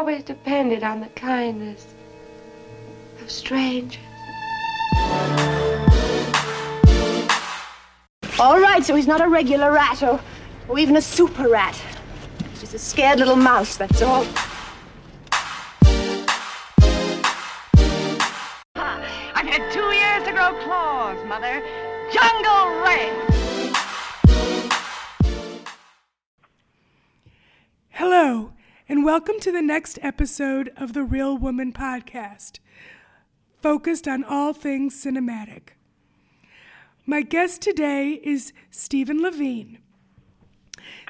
always depended on the kindness of strangers. All right, so he's not a regular rat or, or even a super rat. He's just a scared little mouse, that's all. And welcome to the next episode of the Real Woman Podcast, focused on all things cinematic. My guest today is Steven LaVigne.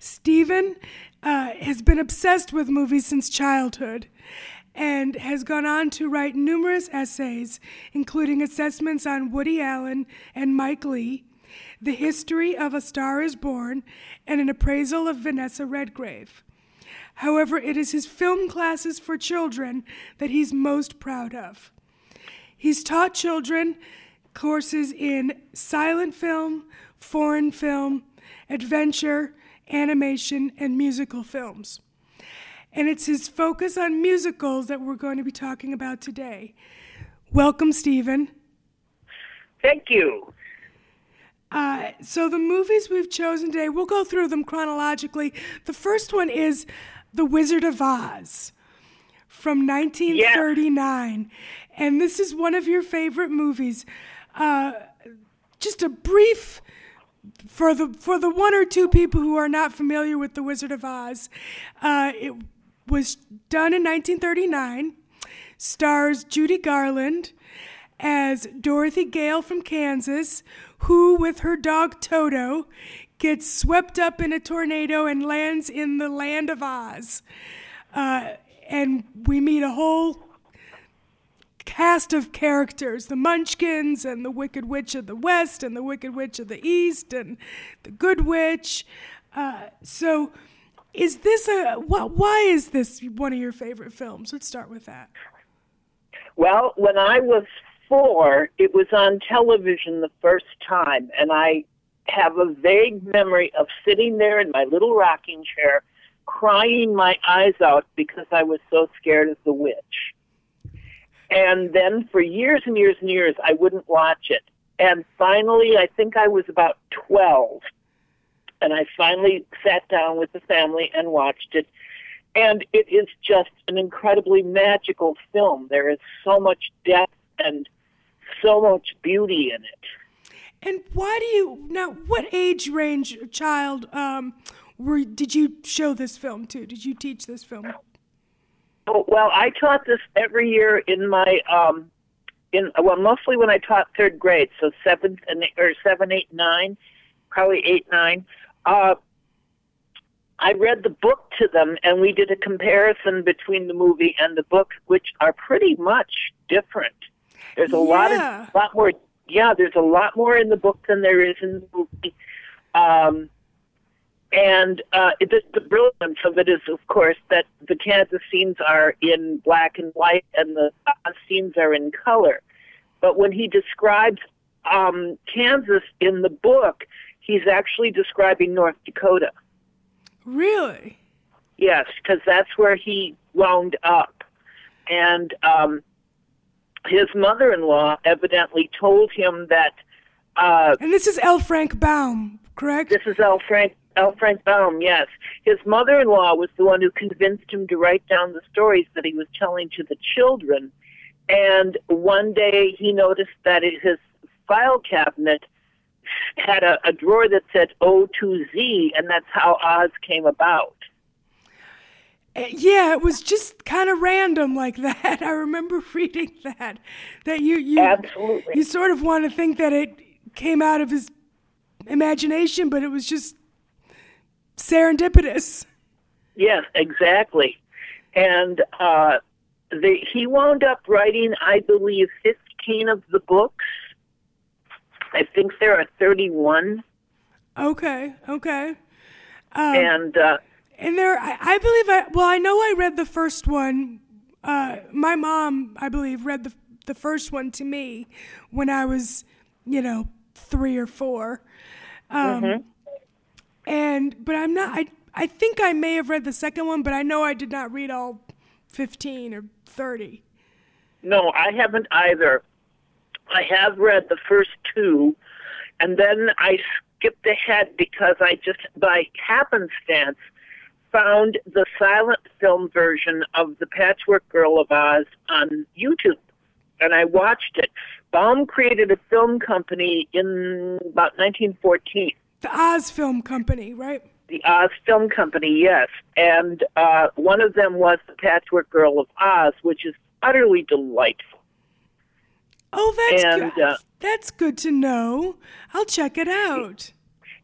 Steven uh, has been obsessed with movies since childhood and has gone on to write numerous essays, including assessments on Woody Allen and Mike Leigh, the history of A Star is Born, and an appraisal of Vanessa Redgrave. However, it is his film classes for children that he's most proud of. He's taught children courses in silent film, foreign film, adventure, animation, and musical films. And it's his focus on musicals that we're going to be talking about today. Welcome, Steven. Thank you. Uh, so, the movies we've chosen today, we'll go through them chronologically. The first one is The Wizard of Oz from 1939. And this is one of your favorite movies. Uh, just a brief for the for the one or two people who are not familiar with the Wizard of Oz, uh, it was done in 1939. Stars Judy Garland as Dorothy Gale from Kansas, who, with her dog Toto, gets swept up in a tornado and lands in the land of Oz. Uh, and we meet a whole cast of characters the Munchkins and the Wicked Witch of the West and the Wicked Witch of the East and the Good Witch. Uh, so, is this a wh- why is this one of your favorite films? Let's start with that. Well, when I was four, it was on television the first time, and I have a vague memory of sitting there in my little rocking chair, crying my eyes out because I was so scared of the witch. And then for years and years and years, I wouldn't watch it. And finally, I think I was about 12. And I finally sat down with the family and watched it. And it is just an incredibly magical film. There is so much depth and so much beauty in it. And why do you now? What age range child um, were did you show this film to? Did you teach this film? Oh, well, I taught this every year in my um, in well, mostly when I taught third grade, so seventh and or seven, eight, nine, probably eight, nine. Uh, I read the book to them, and we did a comparison between the movie and the book, which are pretty much different. There's a lot Yeah. of lot more. Yeah, there's a lot more in the book than there is in the movie. Um, and uh, it, the, the brilliance of it is, of course, that the Kansas scenes are in black and white, and the Oz scenes are in color. But when he describes um, Kansas in the book, he's actually describing North Dakota. Really? Yes, because that's where he wound up. And um, his mother in law evidently told him that uh, And this is L. Frank Baum, correct? this is L. Frank, L. Frank Baum, yes. His mother in law was the one who convinced him to write down the stories that he was telling to the children. And one day he noticed that his file cabinet had a, a drawer that said O2Z, and that's how Oz came about. Uh, Yeah, it was just kind of random like that. I remember reading that. That you you Absolutely. you sort of want to think that it came out of his imagination, but it was just serendipitous. Yes, exactly. And uh, the, he wound up writing, I believe, 15 of the books. I think there are 31. Okay, okay. Um, and uh, And there, I, I believe I. Well, I know I read the first one. Uh, my mom, I believe, read the the first one to me when I was, you know, three or four. Um, And but I'm not. I I think I may have read the second one, but I know I did not read all 15 or 30. No, I haven't either. I have read the first two, and then I skipped ahead because I just, by happenstance, found the silent film version of The Patchwork Girl of Oz on YouTube, and I watched it. Baum created a film company in about 1914. The Oz Film Company, right? The Oz Film Company, yes. And uh, one of them was The Patchwork Girl of Oz, which is utterly delightful. Oh, that's And, good. uh, that's good to know. I'll check it out.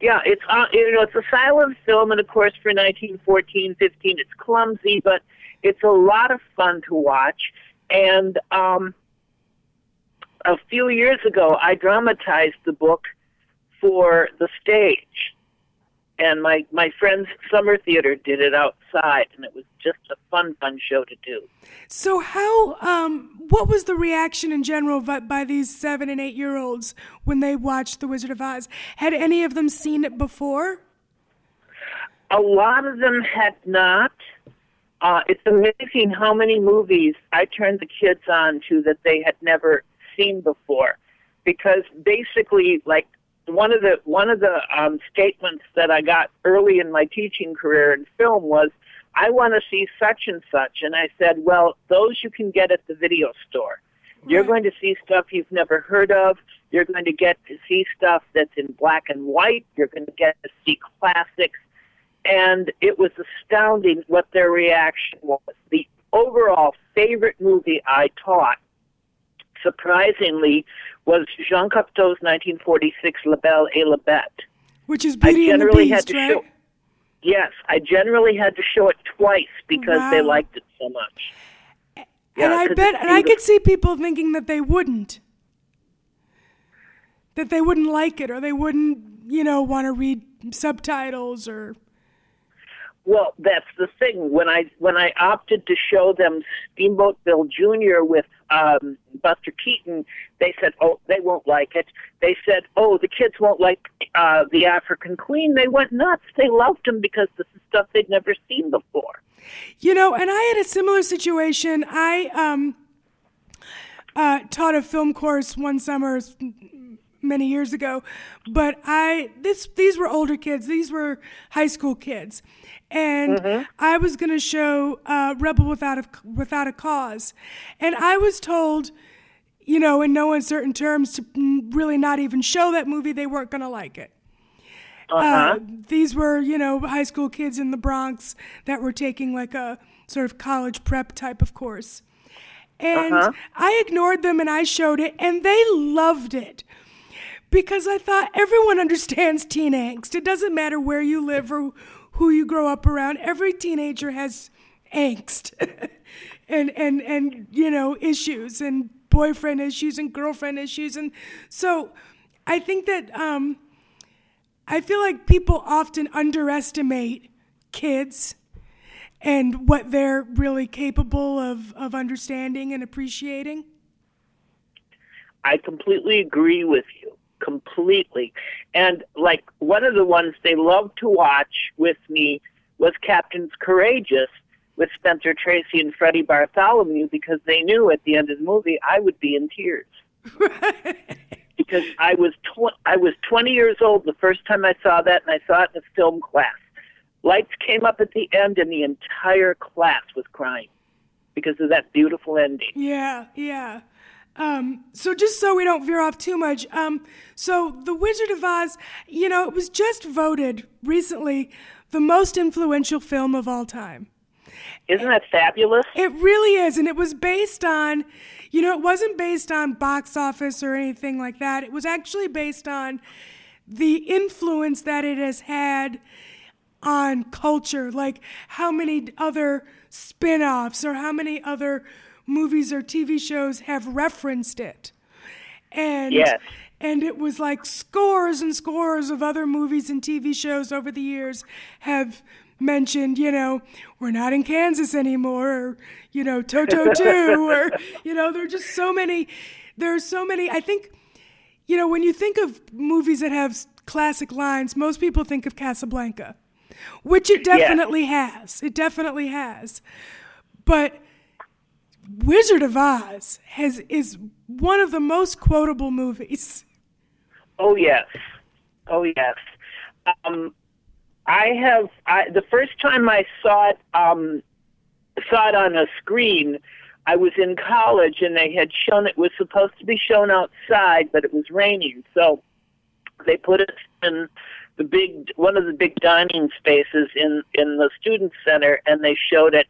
Yeah, it's uh, you know it's a silent film, and of course for 1914, 15, it's clumsy, but it's a lot of fun to watch. And um, a few years ago, I dramatized the book for the stage, and my my friend's summer theater did it outside, and it was just a fun, fun show to do. So, how, um, what was the reaction in general by, by these seven and eight year olds when they watched The Wizard of Oz? Had any of them seen it before? A lot of them had not. Uh, it's amazing how many movies I turned the kids on to that they had never seen before, because basically, like one of the one of the um, statements that I got early in my teaching career in film was, "I want to see such and such," and I said, "Well, those you can get at the video store. You're going to see stuff you've never heard of. You're going to get to see stuff that's in black and white. You're going to get to see classics." and it was astounding what their reaction was. The overall favorite movie I taught, surprisingly, was Jean Cocteau's 1946 La Belle et la Bête. Which is Beauty and the Beast, to right? show. Yes, I generally had to show it twice because they liked it so much. and Yeah, I bet, and I could see people thinking that they wouldn't. That they wouldn't like it or they wouldn't, you know, want to read subtitles or. Well, that's the thing. When I when I opted to show them Steamboat Bill Jr. with um, Buster Keaton, they said, "Oh, they won't like it." They said, "Oh, the kids won't like uh, the African Queen." They went nuts. They loved him because this is stuff they'd never seen before. You know, and I had a similar situation. I um, uh, taught a film course one summer many years ago, but I this these were older kids. These were high school kids, and I was going to show uh, Rebel Without a Without a Cause, and I was told. You know, in no uncertain terms, to really not even show that movie, they weren't going to like it. Uh, these were, you know, high school kids in the Bronx that were taking like a sort of college prep type of course. And I ignored them and I showed it, and they loved it because I thought everyone understands teen angst. It doesn't matter where you live or who you grow up around. Every teenager has angst and and and you know issues and boyfriend issues and girlfriend issues and so I think that um, I feel like people often underestimate kids and what they're really capable of, of understanding and appreciating. I completely agree with you. Completely. And like one of the ones they loved to watch with me was Captains Courageous with Spencer Tracy and Freddie Bartholomew because they knew at the end of the movie I would be in tears. because I was tw- I was 20 years old the first time I saw that and I saw it in a film class. Lights came up at the end and the entire class was crying because of that beautiful ending. Yeah, yeah. Um, so just so we don't veer off too much, um, so The Wizard of Oz, you know, it was just voted recently the most influential film of all time. Isn't that fabulous? It really is, and it was based on, you know, it wasn't based on box office or anything like that. It was actually based on the influence that it has had on culture, like how many other spin offs or how many other movies or TV shows have referenced it. And Yes. and it was like scores and scores of other movies and TV shows over the years have mentioned, you know, we're not in Kansas anymore, or, you know, Toto 2, or, you know, there are just so many, there are so many. I think, you know, when you think of movies that have classic lines, most people think of Casablanca, which it definitely has. It definitely has. But Wizard of Oz has is one of the most quotable movies. Oh yes, oh yes. Um, I have I, the first time I saw it um, saw it on a screen. I was in college and they had shown it was supposed to be shown outside, but it was raining, so they put it in the big one of the big dining spaces in in the student center, and they showed it.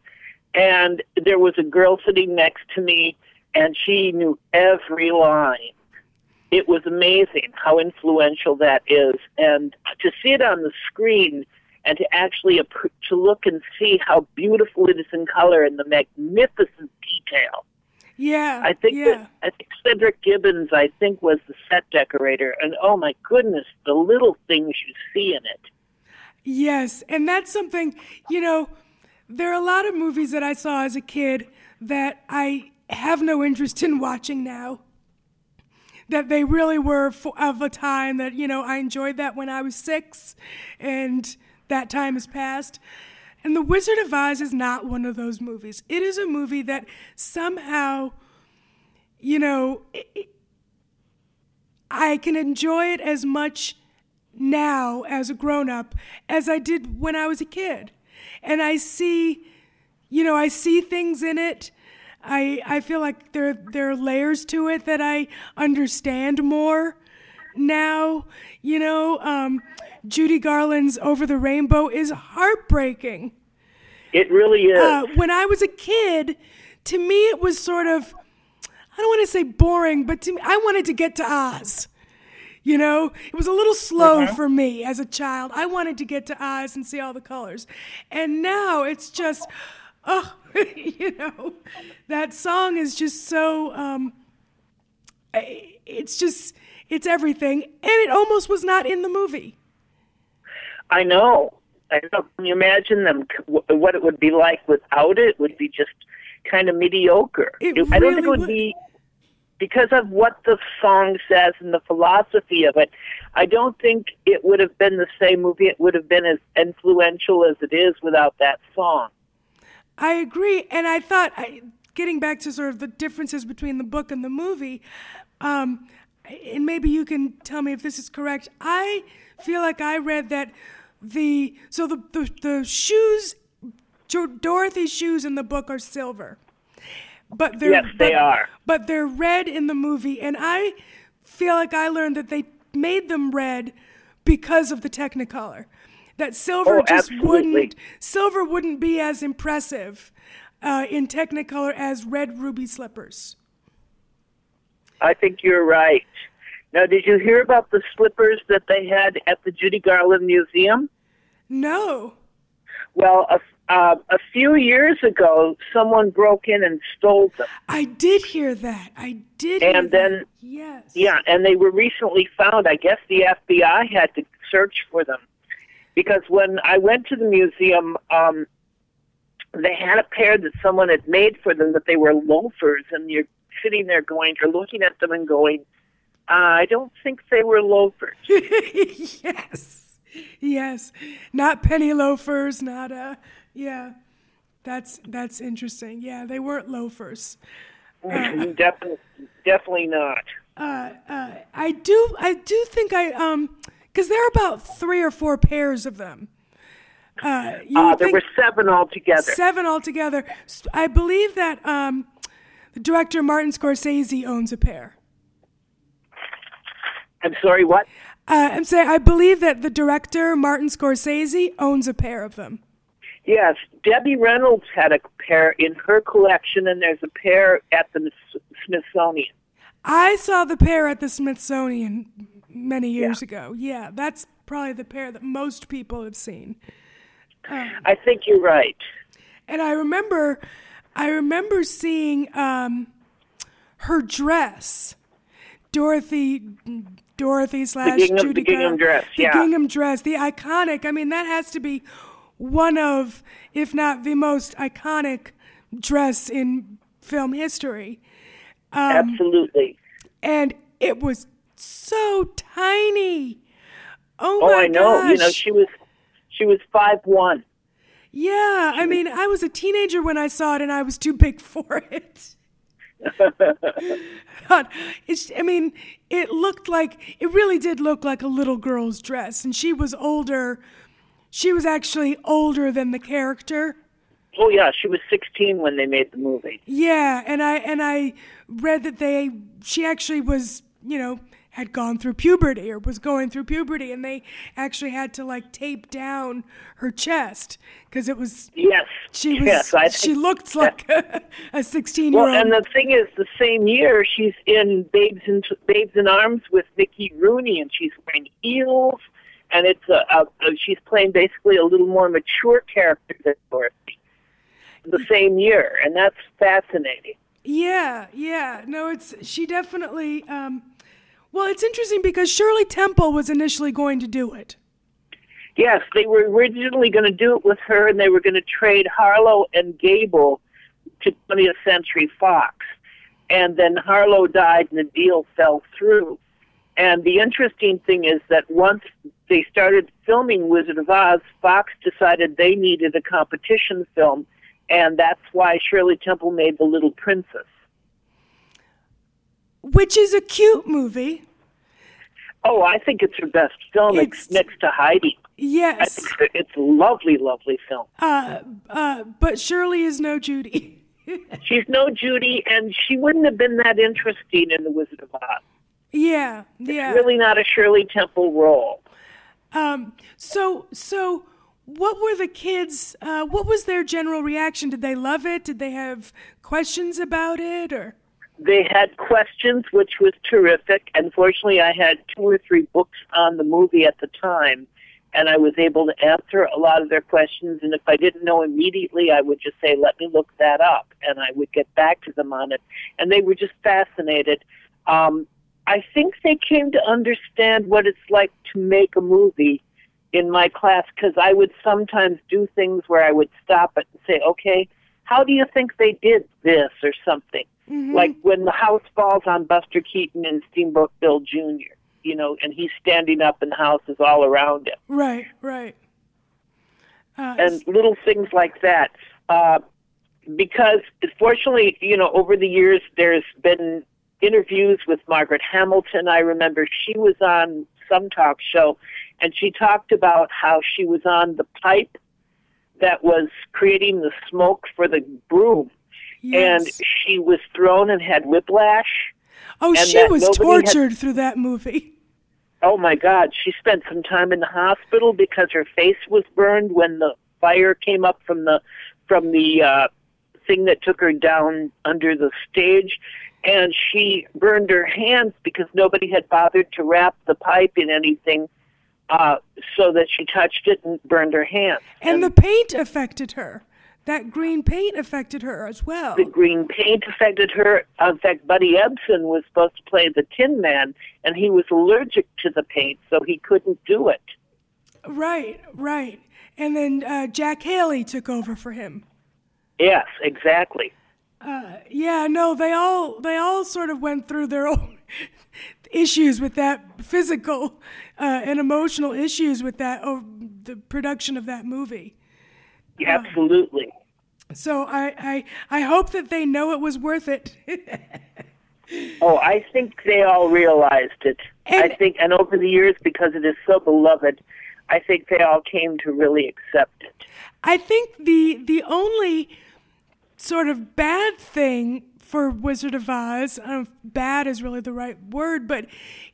And there was a girl sitting next to me, and she knew every line. It was amazing how influential that is, and to see it on the screen and to actually to look and see how beautiful it is in color and the magnificent detail. Yeah, I think yeah. that I think Cedric Gibbons, I think, was the set decorator, and oh my goodness, the little things you see in it. Yes, and that's something you know. There are a lot of movies that I saw as a kid that I have no interest in watching now. That they really were of a time that you know I enjoyed that when I was six, and that time has passed. And The Wizard of Oz is not one of those movies. It is a movie that somehow, you know, it, I can enjoy it as much now as a grown up as I did when I was a kid. And I see, you know, I see things in it. I, I feel like there, there are layers to it that I understand more now. You know, um, Judy Garland's Over the Rainbow is heartbreaking. It really is. Uh, when I was a kid, to me it was sort of, I don't want to say boring, but to me, I wanted to get to Oz. You know, it was a little slow Uh-huh. for me as a child. I wanted to get to Oz and see all the colors. And now it's just, oh, you know, that song is just so, um, it's just, it's everything. And it almost was not in the movie. I know. I know. Can you imagine them? What it would be like without it would be just kind of mediocre. It I don't think really it would, would. be because of what the song says and the philosophy of it. I don't think it would have been the same movie. It would have been as influential as it is without that song. I agree, and I thought, I, getting back to sort of the differences between the book and the movie, um, and maybe you can tell me if this is correct. I feel like I read that the so the the, the shoes, Dorothy's shoes in the book are silver, but they're Yes, they but- are. but they're red in the movie, and I feel like I learned that they made them red because of the Technicolor. That silver Oh, just absolutely. wouldn't silver wouldn't be as impressive uh, in Technicolor as red ruby slippers. I think you're right. Now, did you hear about the slippers that they had at the Judy Garland Museum? No. Well, a, uh, a few years ago, someone broke in and stole them. I did hear that. I did. hear And that. then- yes. Yeah, and they were recently found. I guess the FBI had to search for them because when I went to the museum, um, they had a pair that someone had made for them, that they were loafers, and you're sitting there going, you're looking at them and going, uh, I don't think they were loafers. yes. Yes. Not penny loafers. Not uh. Yeah. That's that's interesting. Yeah, they weren't loafers. definitely, definitely not. Uh, uh, I do I do think I um because there are about three or four pairs of them. Uh, you Uh, there were seven altogether. Seven altogether. I believe that um, the director Martin Scorsese owns a pair. I'm sorry, what? Uh, I'm saying I believe that the director Martin Scorsese owns a pair of them. Yes, Debbie Reynolds had a pair in her collection, and there's a pair at the Smithsonian. I saw the pair at the Smithsonian many years ago. Yeah, that's probably the pair that most people have seen. I think you're right. And I remember, I remember seeing um, her dress, Dorothy, Dorothy slash gingham- Judy the gingham dress, the yeah. gingham dress, the iconic. I mean, that has to be one of, if not the most iconic dress in film history. Um, Absolutely. And it was so tiny. Oh, Oh, my I know. You know, she was she was five one. Yeah, I mean, I was a teenager when I saw it, and I was too big for it. it's, I mean, it looked like it really did look like a little girl's dress, and she was older. She was actually older than the character. Oh yeah, she was 16 when they made the movie. Yeah, and I and I read that they she actually was, you know, had gone through puberty or was going through puberty and they actually had to like tape down her chest because it was yes she was yes, she looked like a 16 year old well and the thing is the same year she's in babes in babes in arms with Mickey Rooney and she's wearing heels and it's a, a, a she's playing basically a little more mature character than Dorothy the same year and that's fascinating yeah yeah no it's she definitely um well, it's interesting because Shirley Temple was initially going to do it. Yes, they were originally going to do it with her, and they were going to trade Harlow and Gable to 20th Century Fox. And then Harlow died, and the deal fell through. And the interesting thing is that once they started filming Wizard of Oz, Fox decided they needed a competition film, and that's why Shirley Temple made The Little Princess which is a cute movie. Oh, I think it's her best film it's, next to Heidi. Yes, it's a lovely, lovely film. Uh, uh, but Shirley is no Judy. She's no Judy, and she wouldn't have been that interesting in The Wizard of Oz. Yeah, yeah. It's really not a Shirley Temple role. Um. So, so what were the kids? Uh, what was their general reaction? Did they love it? Did they have questions about it, or? they had questions, which was terrific. Unfortunately, I had two or three books on the movie at the time, and I was able to answer a lot of their questions. And if I didn't know immediately, I would just say, let me look that up, and I would get back to them on it. And they were just fascinated. Um, I think they came to understand what it's like to make a movie in my class because I would sometimes do things where I would stop it and say, okay, how do you think they did this or something? Mm-hmm. Like when the house falls on Buster Keaton and Steamboat Bill Jr., you know, and he's standing up and the house is all around him. Right, right. Uh, and little things like that. Uh, because fortunately, you know, over the years, there's been interviews with Margaret Hamilton. I remember she was on some talk show and she talked about how she was on the pipe that was creating the smoke for the broom Yes. And she was thrown and had whiplash. Oh, she was tortured had... through that movie. Oh my God! She spent some time in the hospital because her face was burned when the fire came up from the from the uh, thing that took her down under the stage, and she burned her hands because nobody had bothered to wrap the pipe in anything, uh, so that she touched it and burned her hands. And, and the paint affected her that green paint affected her as well. The green paint affected her. In fact, Buddy Ebsen was supposed to play the Tin Man, and he was allergic to the paint, so he couldn't do it. Right, right. And then uh, Jack Haley took over for him. Yes, exactly. Uh, yeah, no, they all they all sort of went through their own issues with that physical uh, and emotional issues with that oh, the production of that movie. Absolutely. So I, I I hope that they know it was worth it. oh, I think they all realized it. And, I think, and over the years, because it is so beloved, I think they all came to really accept it. I think the the only sort of bad thing for Wizard of Oz, bad is really the right word, but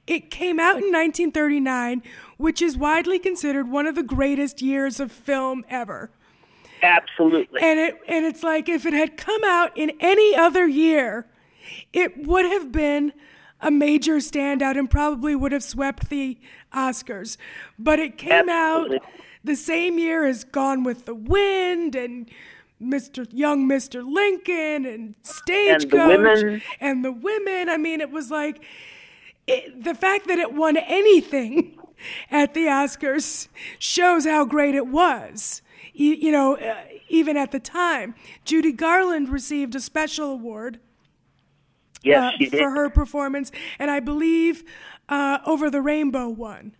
it came out in 1939, which is widely considered one of the greatest years of film ever. Absolutely. And it and it's like if it had come out in any other year, it would have been a major standout and probably would have swept the Oscars. But it came Absolutely. out the same year as Gone with the Wind and Mr. Young Mr. Lincoln and Stagecoach and, and the women. I mean, it was like it, the fact that it won anything at the Oscars shows how great it was you know, uh, even at the time. Judy Garland received a special award yes, uh, for her performance, and I believe uh, Over the Rainbow won.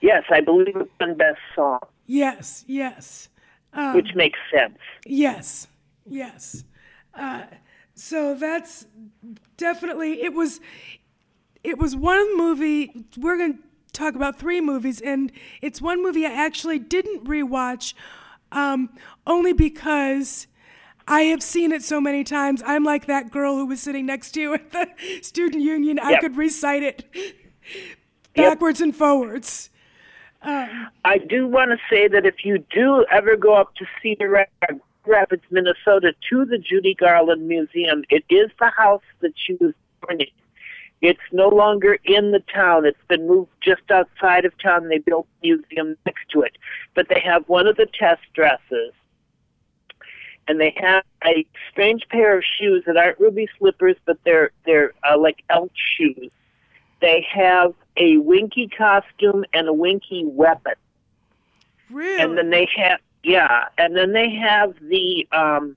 Yes, I believe it won Best Song. Yes, yes. Um, which makes sense. Yes, yes. Uh, so that's definitely it was. It was one movie. We're going to talk about three movies, and it's one movie I actually didn't rewatch, um, only because. I have seen it so many times. I'm like that girl who was sitting next to you at the student union. I Yep. could recite it Yep. backwards and forwards. Um, I do want to say that if you do ever go up to Cedar Rap- Rapids, Minnesota, to the Judy Garland Museum, it is the house that she was born in. It's no longer in the town. It's been moved just outside of town. They built a museum next to it. But they have one of the test dresses. And they have a strange pair of shoes that aren't ruby slippers, but they're they're uh, like elk shoes. They have a Winkie costume and a Winkie weapon Really? and then they have yeah, and then they have the um,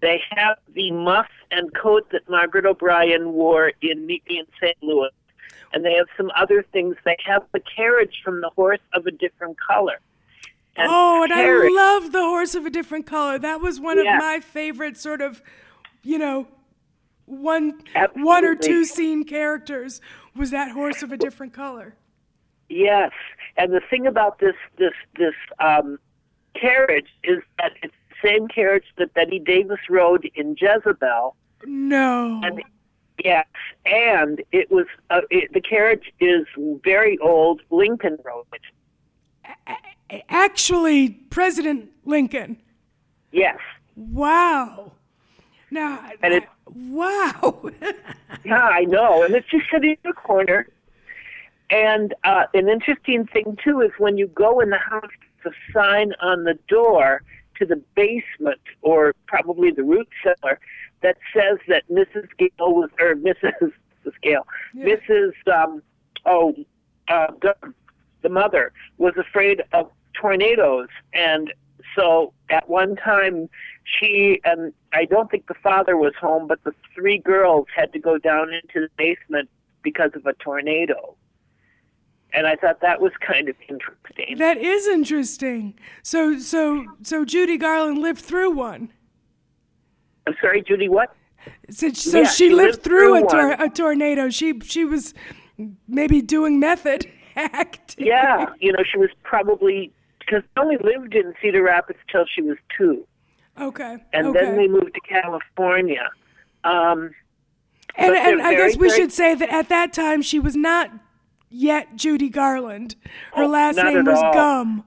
they have the muff and coat that Margaret O'Brien wore in Meet Me in St. Louis, and they have some other things. They have the carriage from the horse of a different color. And oh, and carriage- I love the horse of a different color. That was one Yeah. of my favorite sort of, you know, one one or two scene characters was that horse of a different color. Yes, and the thing about this this this um, carriage is that it's the same carriage that Bette Davis rode in Jezebel. No. And yes, and it was uh, it, the carriage is very old. Lincoln rode it. Actually, President Lincoln. Yes, Wow. Now, And it- wow. yeah, I know, and it's just sitting in the corner. And uh, an interesting thing too is when you go in the house, there's a sign on the door to the basement or probably the root cellar that says that Mrs. Gale was or Mrs. Mrs. Gale, Yeah. Mrs. Um, oh, uh, Gumm, the mother was afraid of tornadoes, and so at one time she and I don't think the father was home, but the three girls had to go down into the basement because of a tornado. And I thought that was kind of interesting. that is interesting. So, so, so Judy Garland lived through one. I'm sorry, Judy. What? So, so Yeah, she lived, lived through, through a, tor- a tornado. She she was maybe doing method acting. Yeah, you know, she was probably because she only lived in Cedar Rapids till she was two, Okay. and okay. then they moved to California. Um, and and I guess we very- should say that at that time she was not yet Judy Garland. Her Oh, last name was all. Gumm.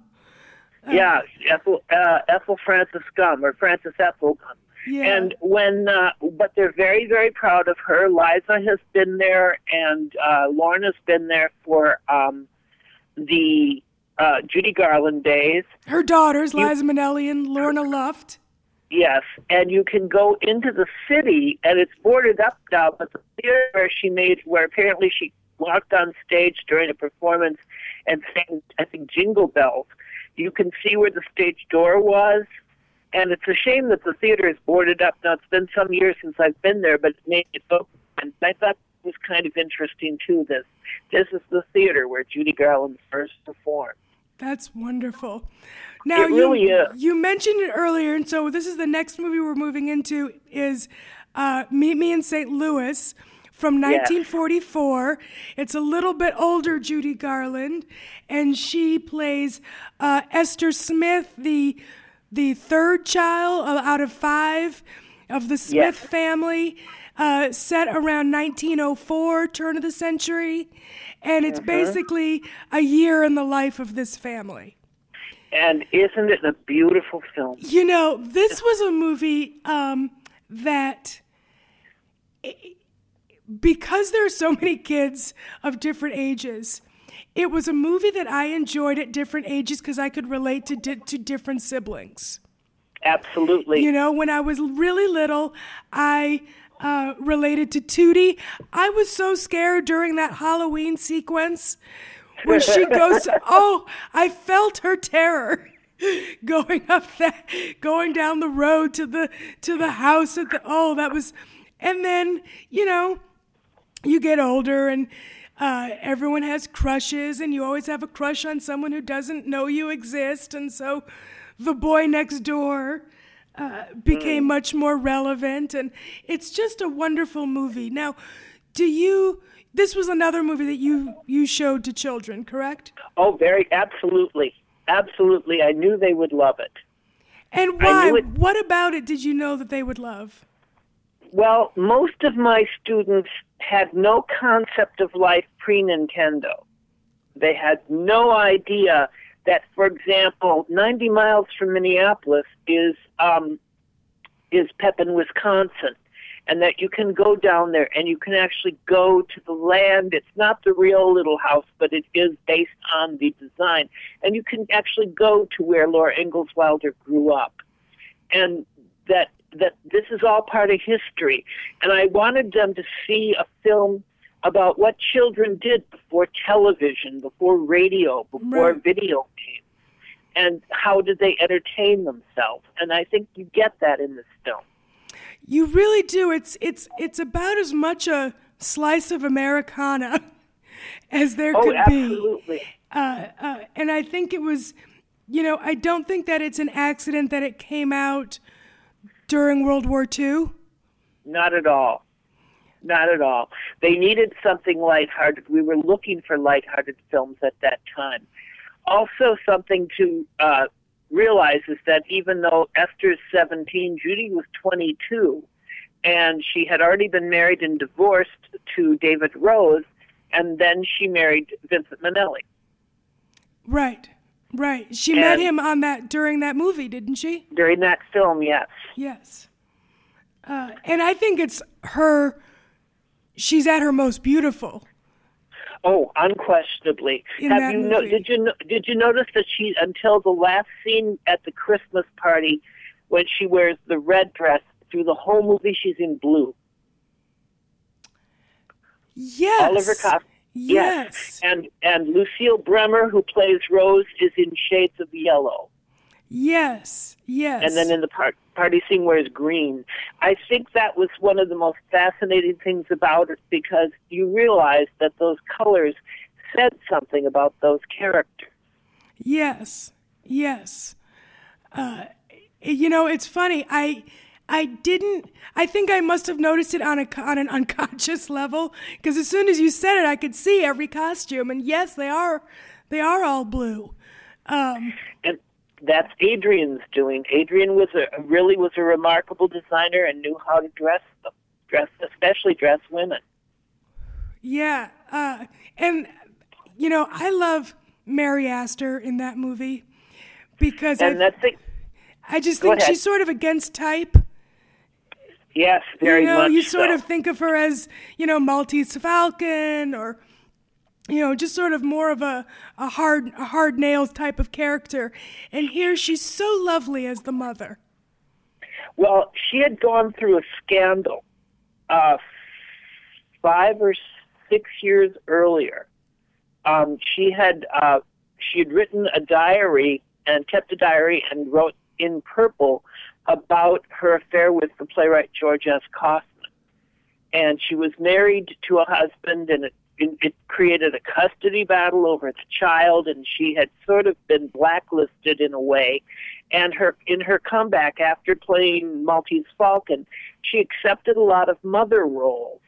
yeah, Ethel, uh, Ethel Frances Gumm or Frances Ethel Gumm. Yeah. And when, uh, but they're very, very proud of her. Liza has been there, and uh, Lorna's been there for um, the uh, Judy Garland days. Her daughters, Liza Minnelli and Lorna Luft. Yes, and you can go into the city, and it's boarded up now. But the theater where she made, where apparently she walked on stage during a performance and sang, I think, Jingle Bells. You can see where the stage door was, and it's a shame that the theater is boarded up. Now it's been some years since I've been there, but it made it open. And I thought it was kind of interesting too. This, this is the theater where Judy Garland first performed. That's wonderful. Now It really you, is. you mentioned it earlier, and so this is the next movie we're moving into is uh, Meet Me in St. Louis from 1944. It's a little bit older Judy Garland, and she plays uh, Esther Smith, the the third child out of five of the Smith Yes. family, uh, set around 1904, turn of the century, and it's basically a year in the life of this family. And isn't it a beautiful film? You know, this was a movie um, that, because there are so many kids of different ages, it was a movie that I enjoyed at different ages because I could relate to di- to different siblings. Absolutely. You know, when I was really little, I uh, related to Tootie. I was so scared during that Halloween sequence where she goes. oh, I felt her terror going up that, going down the road to the to the house at the. Oh, that was, and then you know, you get older and. Uh, everyone has crushes, and you always have a crush on someone who doesn't know you exist, and so the boy next door uh, became Mm. much more relevant, and it's just a wonderful movie. Now, do you? This was another movie that you you showed to children, correct? Oh, very absolutely, absolutely. I knew they would love it. And why? What about it did you know that they would love? Well, most of my students had no concept of life pre Nintendo. They had no idea that, for example, 90 miles from Minneapolis is um, is Pepin, Wisconsin, and that you can go down there and you can actually go to the land. It's not the real little house, but it is based on the design, and you can actually go to where Laura Ingalls Wilder grew up, and that that this is all part of history. And I wanted them to see a film about what children did before television, before radio, before Right. video games, and how did they entertain themselves. And I think you get that in this film. You really do. It's it's it's about as much a slice of Americana as there Oh, could absolutely. be. Uh, uh, and I think it was, you know, I don't think that it's an accident that it came out during World War II. Not at all. Not at all. They needed something lighthearted. We were looking for lighthearted films at that time. Also, something to uh, realize is that even though Esther's 17, Judy was 22, and she had already been married and divorced to David Rose, and then she married Vincent Minnelli. Right, right. She met him on that during that movie, didn't she? During that film, yes. Yes. Uh, and I think it's her. She's at her most beautiful. Oh, unquestionably. In Have you no, did you did you notice that she until the last scene at the Christmas party when she wears the red dress through the whole movie she's in blue. Yes. Oliver Cost. Yes. And and Lucille Bremer who plays Rose is in shades of yellow. Yes. Yes. And then in the part, party scene wears green. I think that was one of the most fascinating things about it because you realize that those colors said something about those characters. Yes, yes. Uh, you know, it's funny. I I didn't. I think I must have noticed it on a on an unconscious level because as soon as you said it, I could see every costume. And yes, they are they are all blue. Um, and that's Adrian's doing. Adrian was a really was a remarkable designer and knew how to dress them, dress especially dress women. yeah, uh, and you know, I love Mary Astor in that movie because And I, that's the I just Go think ahead. she's sort of against type. Yes, very you know, much you sort so. of think of her as, you know, Maltese Falcon or you know, just sort of more of a, a hard a hard nails type of character. And here she's so lovely as the mother. Well, she had gone through a scandal uh, five or six years earlier. Um, she had uh, she had written a diary and kept a diary and wrote in purple about her affair with the playwright George S. Kaufman. And she was married to a husband, and it, it, created a custody battle over the child, and she had sort of been blacklisted in a way and her in her comeback after playing Maltese Falcon, she accepted a lot of mother roles,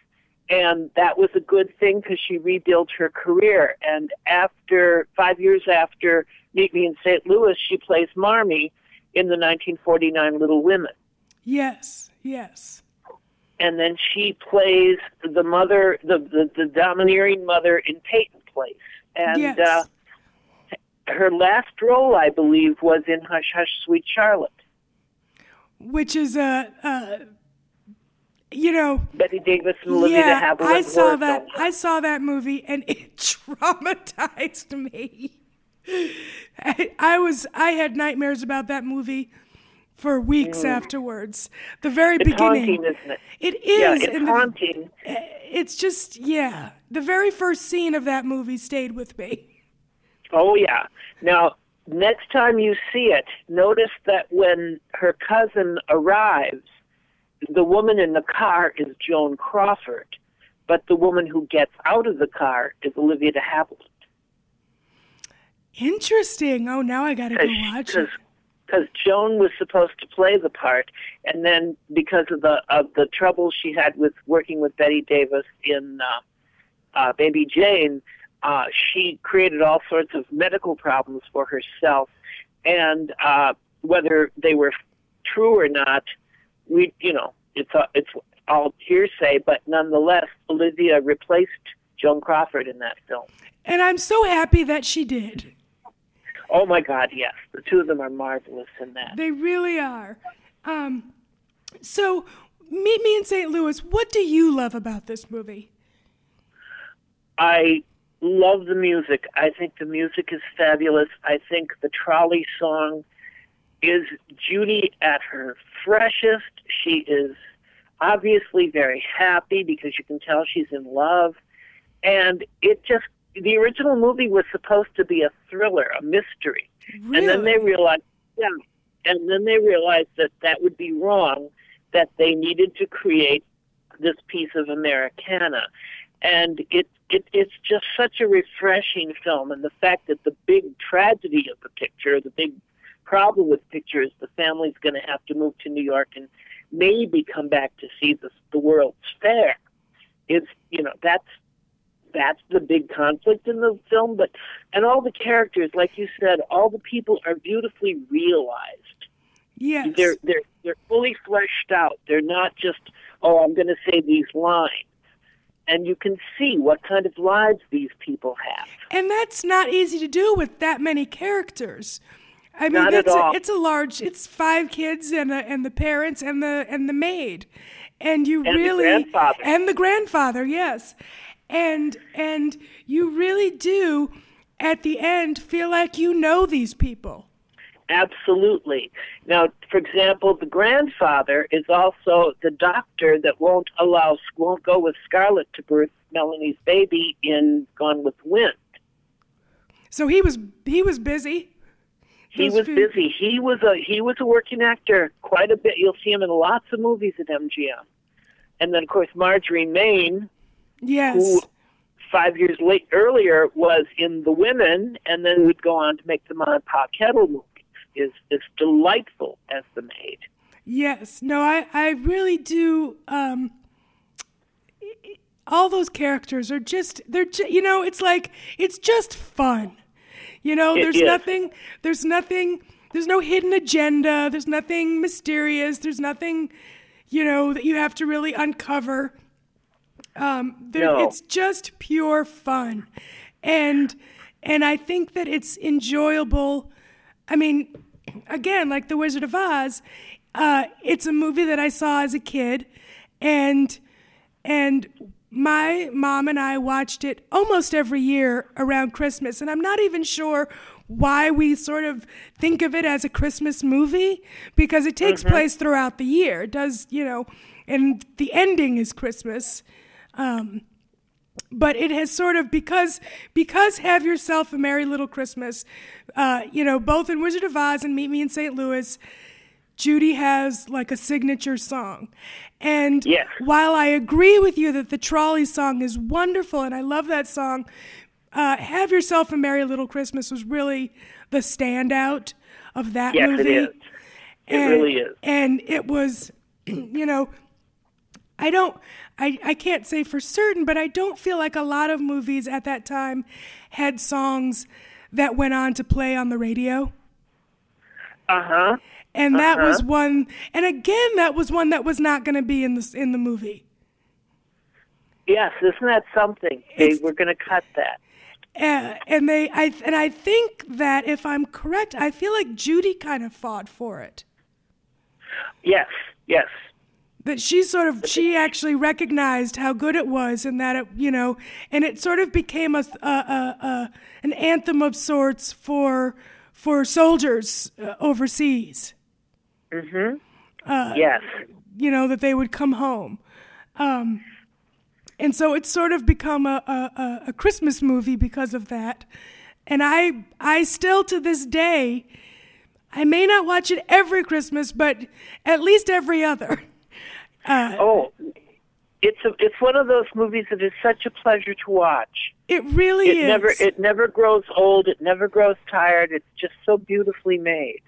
and that was a good thing because she rebuilt her career. And after five years after Meet Me in St. Louis, she plays Marmee in the 1949 Little Women, Yes, yes. and then she plays the mother, the the, the domineering mother in Peyton Place, and. Yes. Uh, her last role, I believe, was in Hush Hush Sweet Charlotte. Which is a uh, you know, Bette Davis and Olivia yeah, I saw that. I saw that movie, and it traumatized me. I, I was. I had nightmares about that movie for weeks afterwards. The very Mm. It's beginning. haunting, isn't it? It Yeah, it's and the- haunting. it's just yeah. The very first scene of that movie stayed with me. Oh yeah. Now, next time you see it, notice that when her cousin arrives, the woman in the car is Joan Crawford, but the woman who gets out of the car is Olivia de Havilland. Interesting. Oh, now I gotta go watch it. because Joan was supposed to play the part, and then because of the of the trouble she had with working with Bette Davis in uh, uh, Baby Jane, uh, she created all sorts of medical problems for herself, and uh, whether they were true or not, we you know it's a, it's all hearsay, but nonetheless, Olivia replaced Joan Crawford in that film. And I'm so happy that she did. Oh my God, yes. The two of them are marvelous in that. They really are. Um, so, Meet Me in St. Louis, what do you love about this movie? I love the music. I think the music is fabulous. I think the trolley song is Judy at her freshest. She is obviously very happy because you can tell she's in love. And it just, the original movie was supposed to be a thriller, a mystery. Really? And then they realized, yeah, and then they realized that that would be wrong, that they needed to create this piece of Americana. And it, it it's just such a refreshing film. And the fact that the big tragedy of the picture, the big problem with the picture is the family's going to have to move to New York and maybe come back to see the, the World's Fair. It's, you know, that's that's the big conflict in the film. But and all the characters, like you said, all the people are beautifully realized. Yes. They're they're they're fully fleshed out. They're not just oh, I'm going to say these lines. And you can see what kind of lives these people have. And that's not easy to do with that many characters. I mean, Not at it's a, it's a large. It's five kids and a, and the parents and the and the maid, and you And the really grandfather. and the grandfather, yes, and and you really do at the end feel like you know these people. Absolutely. Now, for example, the grandfather is also the doctor that won't allow, won't go with Scarlett to birth Melanie's baby in Gone with the Wind. So he was he was busy. He was few- busy. He was a he was a working actor quite a bit. You'll see him in lots of movies at MGM. And then, of course, Marjorie Main, Yes. who five years late earlier was in The Women, and then would go on to make the Ma and Pa Kettle movies. Is is delightful as the maid. Yes. No, I, I really do. Um, all those characters are just, they're, ju- you know, it's like, it's just fun. You know, It there's is. nothing, there's nothing, there's no hidden agenda. There's nothing mysterious. There's nothing, you know, that you have to really uncover. Um, No. It's just pure fun. And, and I think that it's enjoyable. I mean, again, like The Wizard of Oz, uh, it's a movie that I saw as a kid, and and my mom and I watched it almost every year around Christmas, and I'm not even sure why we sort of think of it as a Christmas movie because it takes place throughout the year. It does, you know, and the ending is Christmas. Um, but it has sort of because because have yourself a merry little christmas uh, you know both in wizard of oz and meet me in st louis judy has like a signature song and Yes. while i agree with you that the trolley song is wonderful and i love that song uh, have yourself a merry little christmas was really the standout of that Yes, movie it is. It and, really is. And it was, you know, I don't, I, I can't say for certain, but I don't feel like a lot of movies at that time had songs that went on to play on the radio. Uh huh. And that Uh-huh. was one, and again, that was one that was not going to be in the in the movie. Yes, isn't that something? They It's- were going to cut that. Uh, and they, I, and I think that if I'm correct, I feel like Judy kind of fought for it. Yes, yes. That she sort of she actually recognized how good it was and that it you know and it sort of became a, a, a, a an anthem of sorts for for soldiers uh, overseas. Yes. you know that they would come home. Um, and so it's sort of become a, a, a- a christmas movie because of that. And i i still to this day i may not watch it every christmas but at least every other Uh, oh, it's a, it's one of those movies that is such a pleasure to watch. It really It is. never it never grows old. It never grows tired. It's just so beautifully made.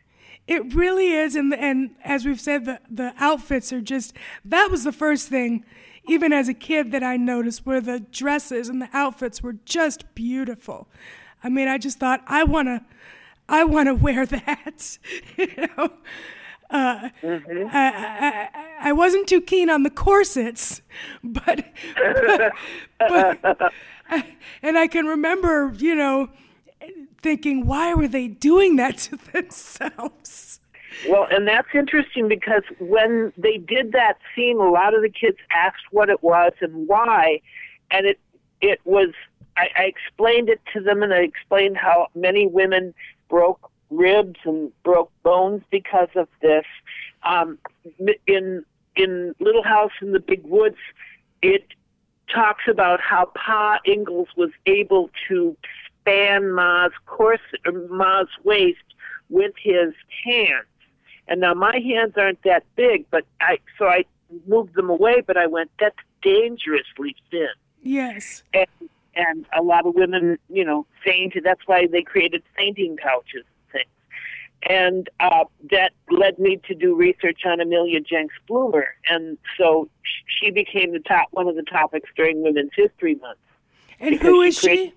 It really is, and and as we've said, the the outfits are just that was the first thing, even as a kid, that I noticed where the dresses and the outfits were just beautiful. I mean, I just thought I wanna, I wanna wear that, you know. Uh, mm-hmm. I, I, I, wasn't too keen on the corsets, but, but, but and I can remember, you know, thinking, why were they doing that to themselves? Well, and that's interesting because when they did that scene, a lot of the kids asked what it was and why, and it it was. I, I explained it to them, and I explained how many women broke ribs and broke bones because of this. Um, in in Little House in the Big Woods, it talks about how Pa Ingalls was able to span Ma's corset, Ma's waist with his hands. And now my hands aren't that big, but I so I moved them away. But I went, that's dangerously thin. Yes. And and a lot of women, you know, fainted. That's why they created fainting couches and uh, that led me to do research on Amelia Jenks Bloomer, and so she became the top one of the topics during Women's History Month. And who is she?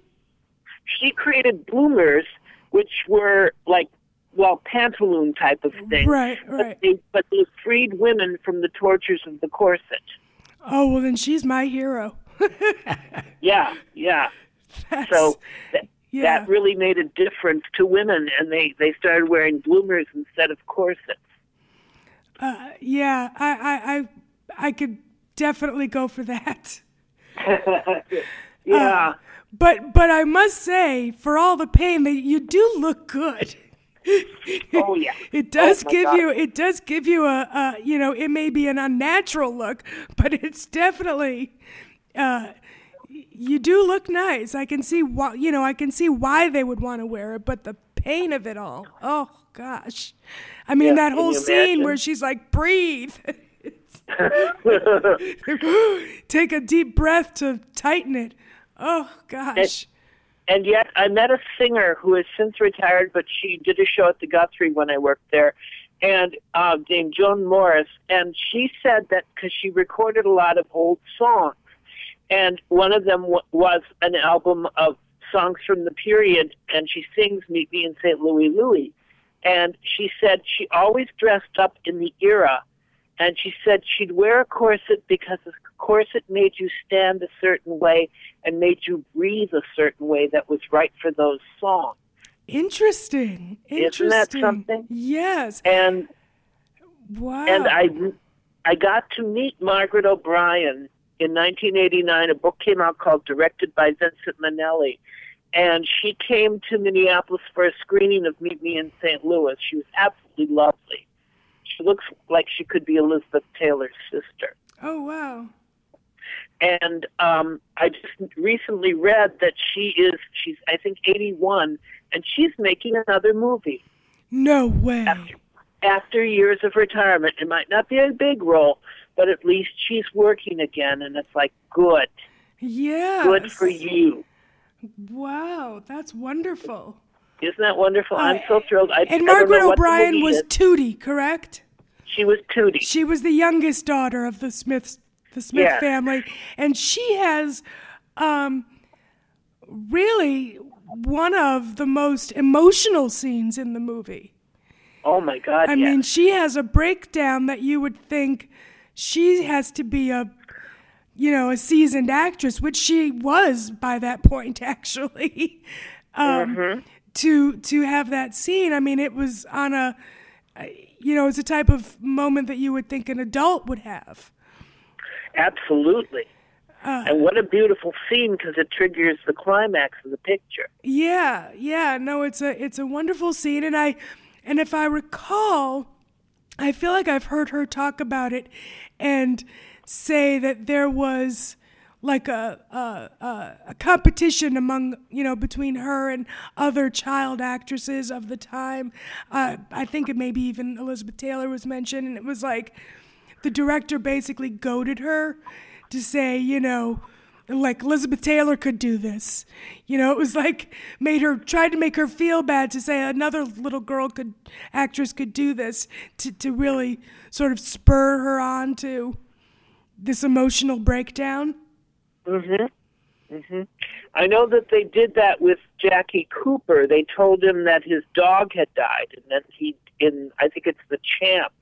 she created bloomers, which were like well pantaloon type of thing. Right, right. But they, but they freed women from the tortures of the corset. Oh well, then she's my hero. yeah, yeah. That's, so yeah. that really made a difference to women, and they they started wearing bloomers instead of corsets. Uh, yeah, I, I I I could definitely go for that. yeah. Uh, but but I must say, for all the pain, that you do look good. oh yeah. It does oh, give God. you it does give you a, a you know it may be an unnatural look, but it's definitely uh, you do look nice. I can see why you know I can see why they would want to wear it, but the pain of it all. Oh gosh. I mean yeah, that whole scene where she's like breathe. Take a deep breath to tighten it. Oh gosh. And, and yet, I met a singer who has since retired, but she did a show at the Guthrie when I worked there, and uh, named Joan Morris, and she said that because she recorded a lot of old songs, and one of them w- was an album of songs from the period, and she sings "Meet Me in St. Louis, Louis," and she said she always dressed up in the era and she said she'd wear a corset because the corset made you stand a certain way and made you breathe a certain way that was right for those songs. Interesting. Interesting. Isn't that something? Yes. And wow. and I I got to meet Margaret O'Brien in 1989. A book came out called Directed by Vincent Minnelli. And she came to Minneapolis for a screening of Meet Me in St. Louis. She was absolutely lovely. She looks like she could be Elizabeth Taylor's sister. Oh wow. And um, I just recently read that she is she's I think 81 and she's making another movie. No way. After, after years of retirement, it might not be a big role, but at least she's working again, and it's like good. Yeah. Good for you. Wow, that's wonderful. Isn't that wonderful? I'm so thrilled. I, And I Margaret know what the O'Brien was is. Tootie, correct? She was Tootie. She was the youngest daughter of the Smiths, the Smith Yes. family, and she has um, really one of the most emotional scenes in the movie. Oh my God! I yes. mean, she has a breakdown that you would think she has to be a, you know, a seasoned actress, which she was by that point, actually. Um, Mm-hmm. To to have that scene, I mean, it was on a, you know, it's a type of moment that you would think an adult would have. Absolutely. Uh, and what a beautiful scene because it triggers the climax of the picture. Yeah, yeah. No, it's a it's a wonderful scene, and I, and if I recall, I feel like I've heard her talk about it, and say that there was like a a, a, competition among you know between her and other child actresses of the time. Uh, I think it maybe even Elizabeth Taylor was mentioned, and it was like the director basically goaded her to say, you know, like Elizabeth Taylor could do this. You know, it was like made her tried to make her feel bad to say another little girl could actress could do this to to really sort of spur her on to this emotional breakdown. Mhm. Mhm. I know that they did that with Jackie Cooper. They told him that his dog had died, and then he, in I think it's the Champ,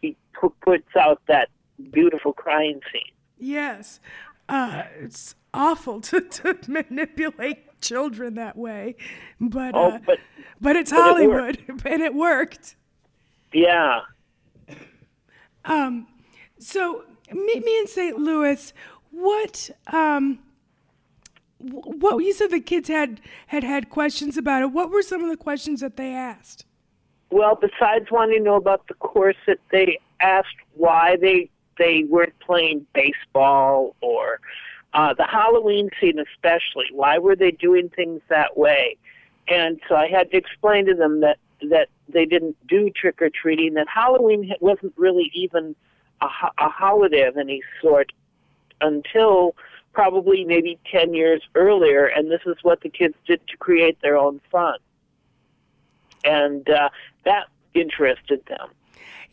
he puts out that beautiful crying scene. Yes, uh, it's awful to, to manipulate children that way, but Oh, uh, but but it's but it Hollywood, and it worked. yeah, Um, so meet me in St. Louis. What um, what you said the kids had had had questions about it. What were some of the questions that they asked? Well, besides wanting to know about the corset, they asked why they they weren't playing baseball or uh, the Halloween scene, especially. Why were they doing things that way? And so I had to explain to them that that they didn't do trick or treating. That Halloween wasn't really even a, a holiday of any sort until probably maybe ten years earlier. And this is what the kids did to create their own fun and uh, that interested them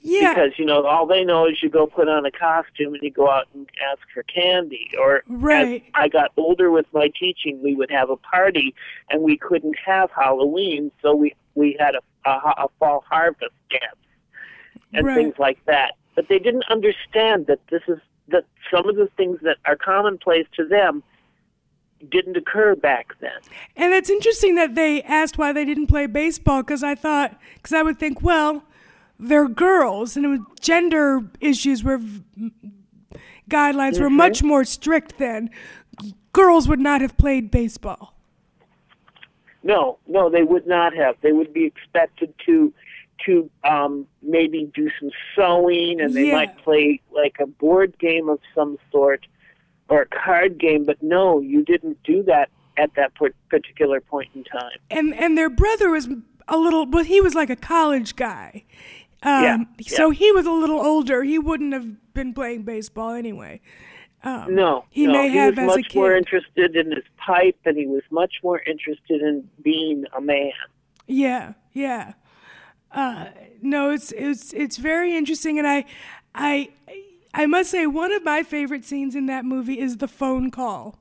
Yeah, because you know all they know is you go put on a costume and you go out and ask for candy. Or Right. as I got older with my teaching, we would have a party and we couldn't have Halloween, so we we had a a, a fall harvest dance and Right. things like that. But they didn't understand that this is that some of the things that are commonplace to them didn't occur back then. and it's interesting that they asked why they didn't play baseball because I thought because I would think well they're girls and it was, gender issues were guidelines were much more strict then. Girls would not have played baseball. No, no, they would not have. They would be expected to to um, maybe do some sewing, and they Yeah. might play like a board game of some sort or a card game. But no, you didn't do that at that particular point in time. and and their brother was a little well he was like a college guy um, Yeah, so yeah. he was a little older he wouldn't have been playing baseball anyway um, No, he no, may he have was as a much more interested in his pipe, and he was much more interested in being a man. yeah yeah uh, no it's it's it's very interesting and i i i must say one of my favorite scenes in that movie is the phone call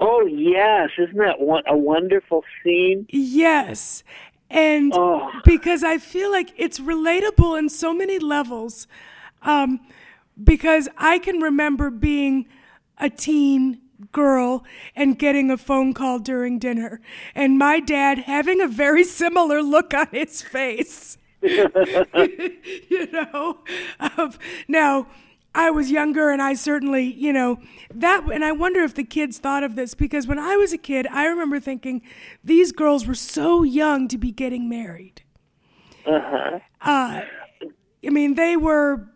Oh yes, isn't that one, a wonderful scene? Yes. And Oh. because I feel like it's relatable in so many levels. Um, because I can remember being a teen girl and getting a phone call during dinner, and my dad having a very similar look on his face. you know, of now I was younger and I certainly, you know, that and I wonder if the kids thought of this because when I was a kid, I remember thinking these girls were so young to be getting married. Uh-huh. Uh I mean, they were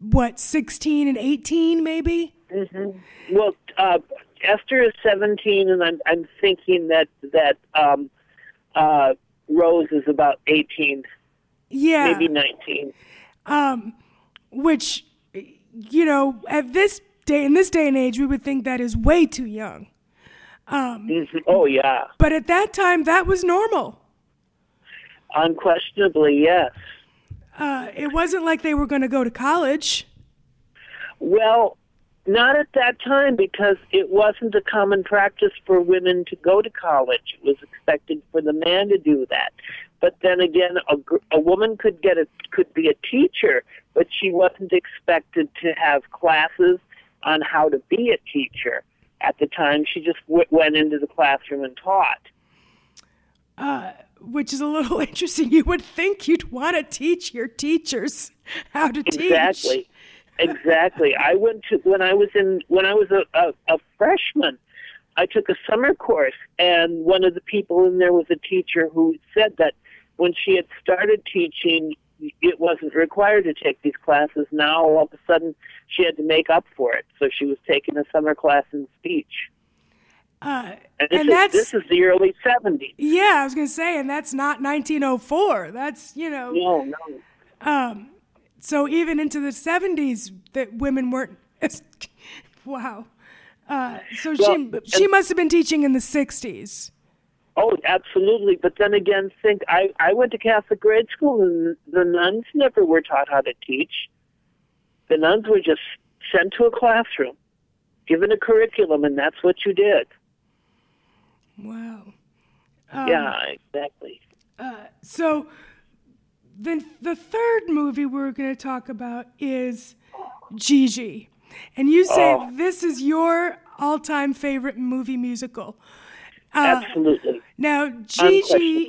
what, 16 and 18 maybe? Mm-hmm. Well, uh, Esther is 17, and I'm I'm thinking that that um, uh, Rose is about 18, Yeah. maybe 19. um, which you know at this day in this day and age we would think that is way too young Mhm. Oh yeah, but at that time that was normal unquestionably yes. uh, it wasn't like they were going to go to college Well, not at that time because it wasn't a common practice for women to go to college. It was expected for the man to do that. But then again, a, gr- a woman could get a could be a teacher, but she wasn't expected to have classes on how to be a teacher. At the time, she just w- went into the classroom and taught. Uh, which is a little interesting you would think you'd want to teach your teachers how to teach Exactly. Exactly. I went to when I was in when I was a, a, a freshman. I took a summer course, and one of the people in there was a teacher who said that when she had started teaching, it wasn't required to take these classes. Now, all of a sudden, she had to make up for it. So she was taking a summer class in speech. uh, And this, And is, that's- this is the early 70s. yeah i was going to say and that's not 1904 that's you know No, no. Um, so even into the 70s, that women weren't. wow. Uh, so Well, she she must have been teaching in the '60s. Oh, absolutely. But then again, think I I went to Catholic grade school, and the nuns never were taught how to teach. The nuns were just sent to a classroom, given a curriculum, and that's what you did. Wow. Um, yeah, exactly. Uh, so then the third movie we're going to talk about is Gigi. And you say Oh. this is your all-time favorite movie musical. Uh, Absolutely. Now, Gigi,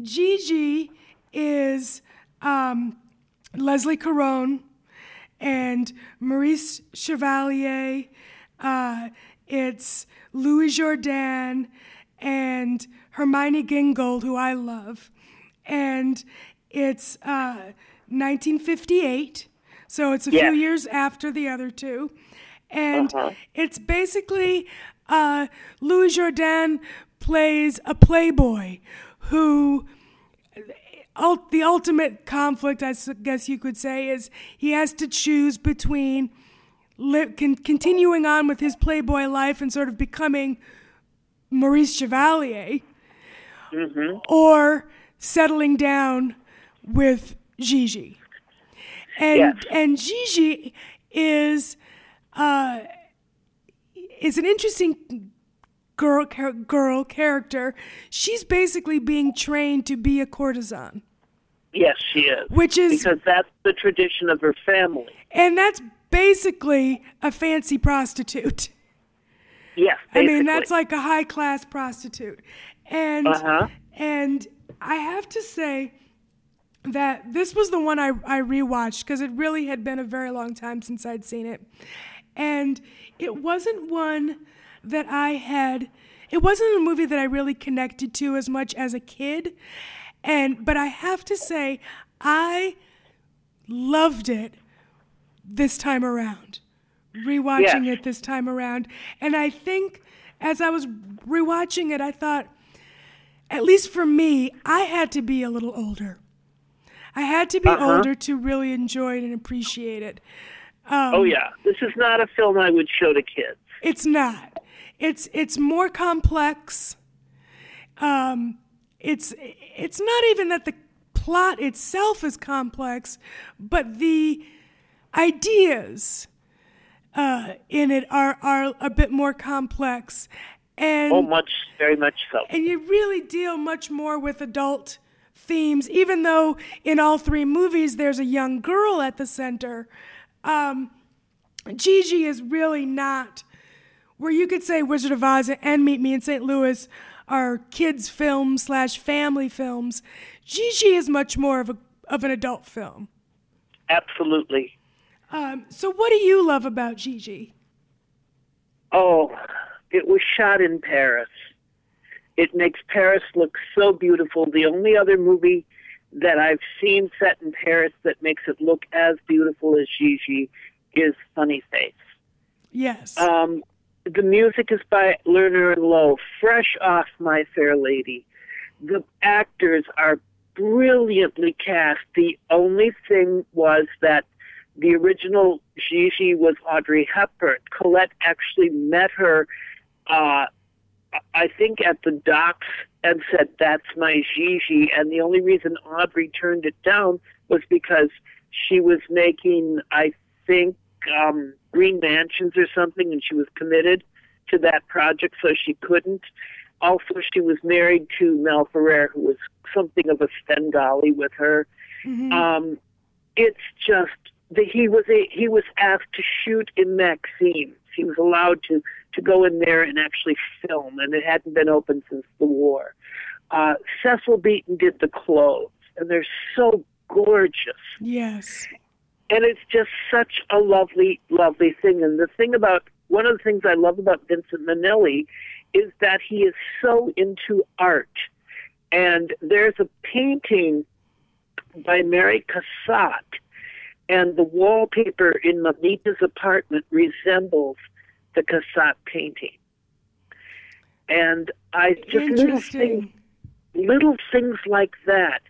Gigi is um, Leslie Caron and Maurice Chevalier. Uh, it's Louis Jourdan and Hermione Gingold, who I love. And it's uh, 1958, so it's a Yes. few years after the other two. And Uh-huh. it's basically uh, Louis Jourdan plays a playboy who the ultimate conflict, I guess you could say, is he has to choose between li- con- continuing on with his playboy life and sort of becoming Maurice Chevalier, or settling down with Gigi. And Yes. and Gigi is uh, is an interesting girl char- girl character. She's basically being trained to be a courtesan, Yes, she is. which is because that's the tradition of her family. and that's basically a fancy prostitute. Yes, I mean, that's like a high class prostitute. And Uh-huh. and I have to say that this was the one I, I rewatched because it really had been a very long time since I'd seen it. And it wasn't one that I had it wasn't a movie that I really connected to as much as a kid. And but I have to say I loved it this time around rewatching Yes. it this time around. And I think as I was rewatching it, I thought, at least for me, I had to be a little older. I had to be Uh-huh. older to really enjoy it and appreciate it. Um, oh yeah, this is not a film I would show to kids. It's not. It's it's more complex. Um, it's it's not even that the plot itself is complex, but the ideas uh, in it are are a bit more complex, and Oh, much, very much so. and you really deal much more with adult themes, even though in all three movies there's a young girl at the center. Um, Gigi is really not where you could say Wizard of Oz and Meet Me in St. Louis are kids' films slash family films. Gigi is much more of a of an adult film. Absolutely. Um, so, what do you love about Gigi? Oh, it was shot in Paris. It makes Paris look so beautiful. The only other movie that I've seen set in Paris that makes it look as beautiful as Gigi is Funny Face. Yes. Um, the music is by Lerner and Loewe, fresh off My Fair Lady. The actors are brilliantly cast. The only thing was that the original Gigi was Audrey Hepburn. Colette actually met her, uh, I think, at the docks and said, That's my Gigi. And the only reason Audrey turned it down was because she was making, I think, um, Green Mansions or something, and she was committed to that project, so she couldn't. Also, she was married to Mel Ferrer, who was something of a Svengali with her. Um, it's just that he was a he was asked to shoot in Maxim's. He was allowed to to go in there and actually film, and it hadn't been open since the war. Uh, Cecil Beaton did the clothes, and they're so gorgeous yes. and it's just such a lovely, lovely thing. And the thing about one of the things I love about Vincent Minnelli is that he is so into art. And there's a painting by Mary Cassatt, and the wallpaper in Mamita's apartment resembles the Cassatt painting. And I just little things little things like that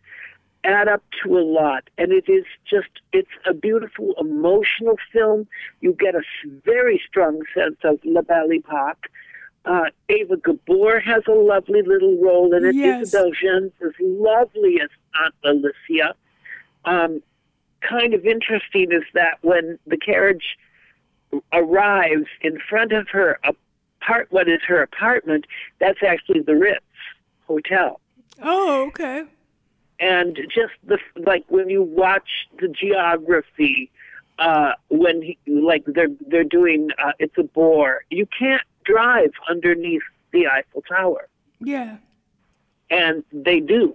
add up to a lot. And it is just, it's a beautiful emotional film. You get a very strong sense of La Belle Epoque. Uh, Eva Gabor has a lovely little role in it. Yes. Isabel Jeans is lovely as Aunt Alicia. Um, kind of interesting is that when the carriage arrives in front of her apart, what is her apartment, that's actually the Ritz Hotel Oh, okay. and just the like when you watch the geography uh when he, like they're they're doing uh, it's a bore you can't drive underneath the Eiffel Tower Yeah. and they do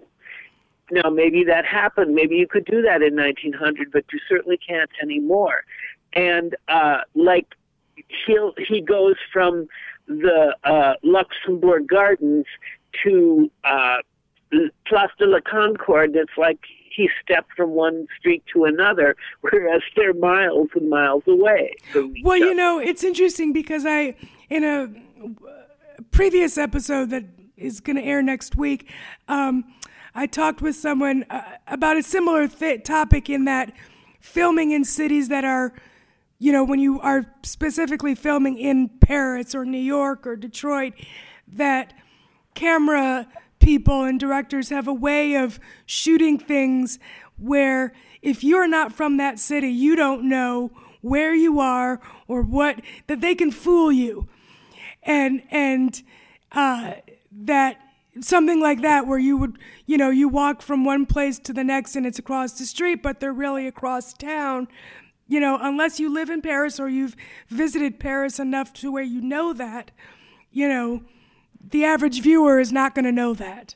now maybe that happened. Maybe you could do that in 1900 but you certainly can't anymore. And uh like he'll he goes from the uh Luxembourg Gardens to uh Place de la Concorde, it's like he stepped from one street to another, whereas they're miles and miles away. Well, you know, it's interesting because I, in a previous episode that is going to air next week, um, I talked with someone uh, about a similar th- topic in that filming in cities that are, you know, when you are specifically filming in Paris or New York or Detroit, that camera people and directors have a way of shooting things where if you're not from that city, you don't know where you are or what that they can fool you, and and uh, that something like that where you would you know you walk from one place to the next and it's across the street, but they're really across town. You know, unless you live in Paris or you've visited Paris enough to where you know that, you know, the average viewer is not going to know that.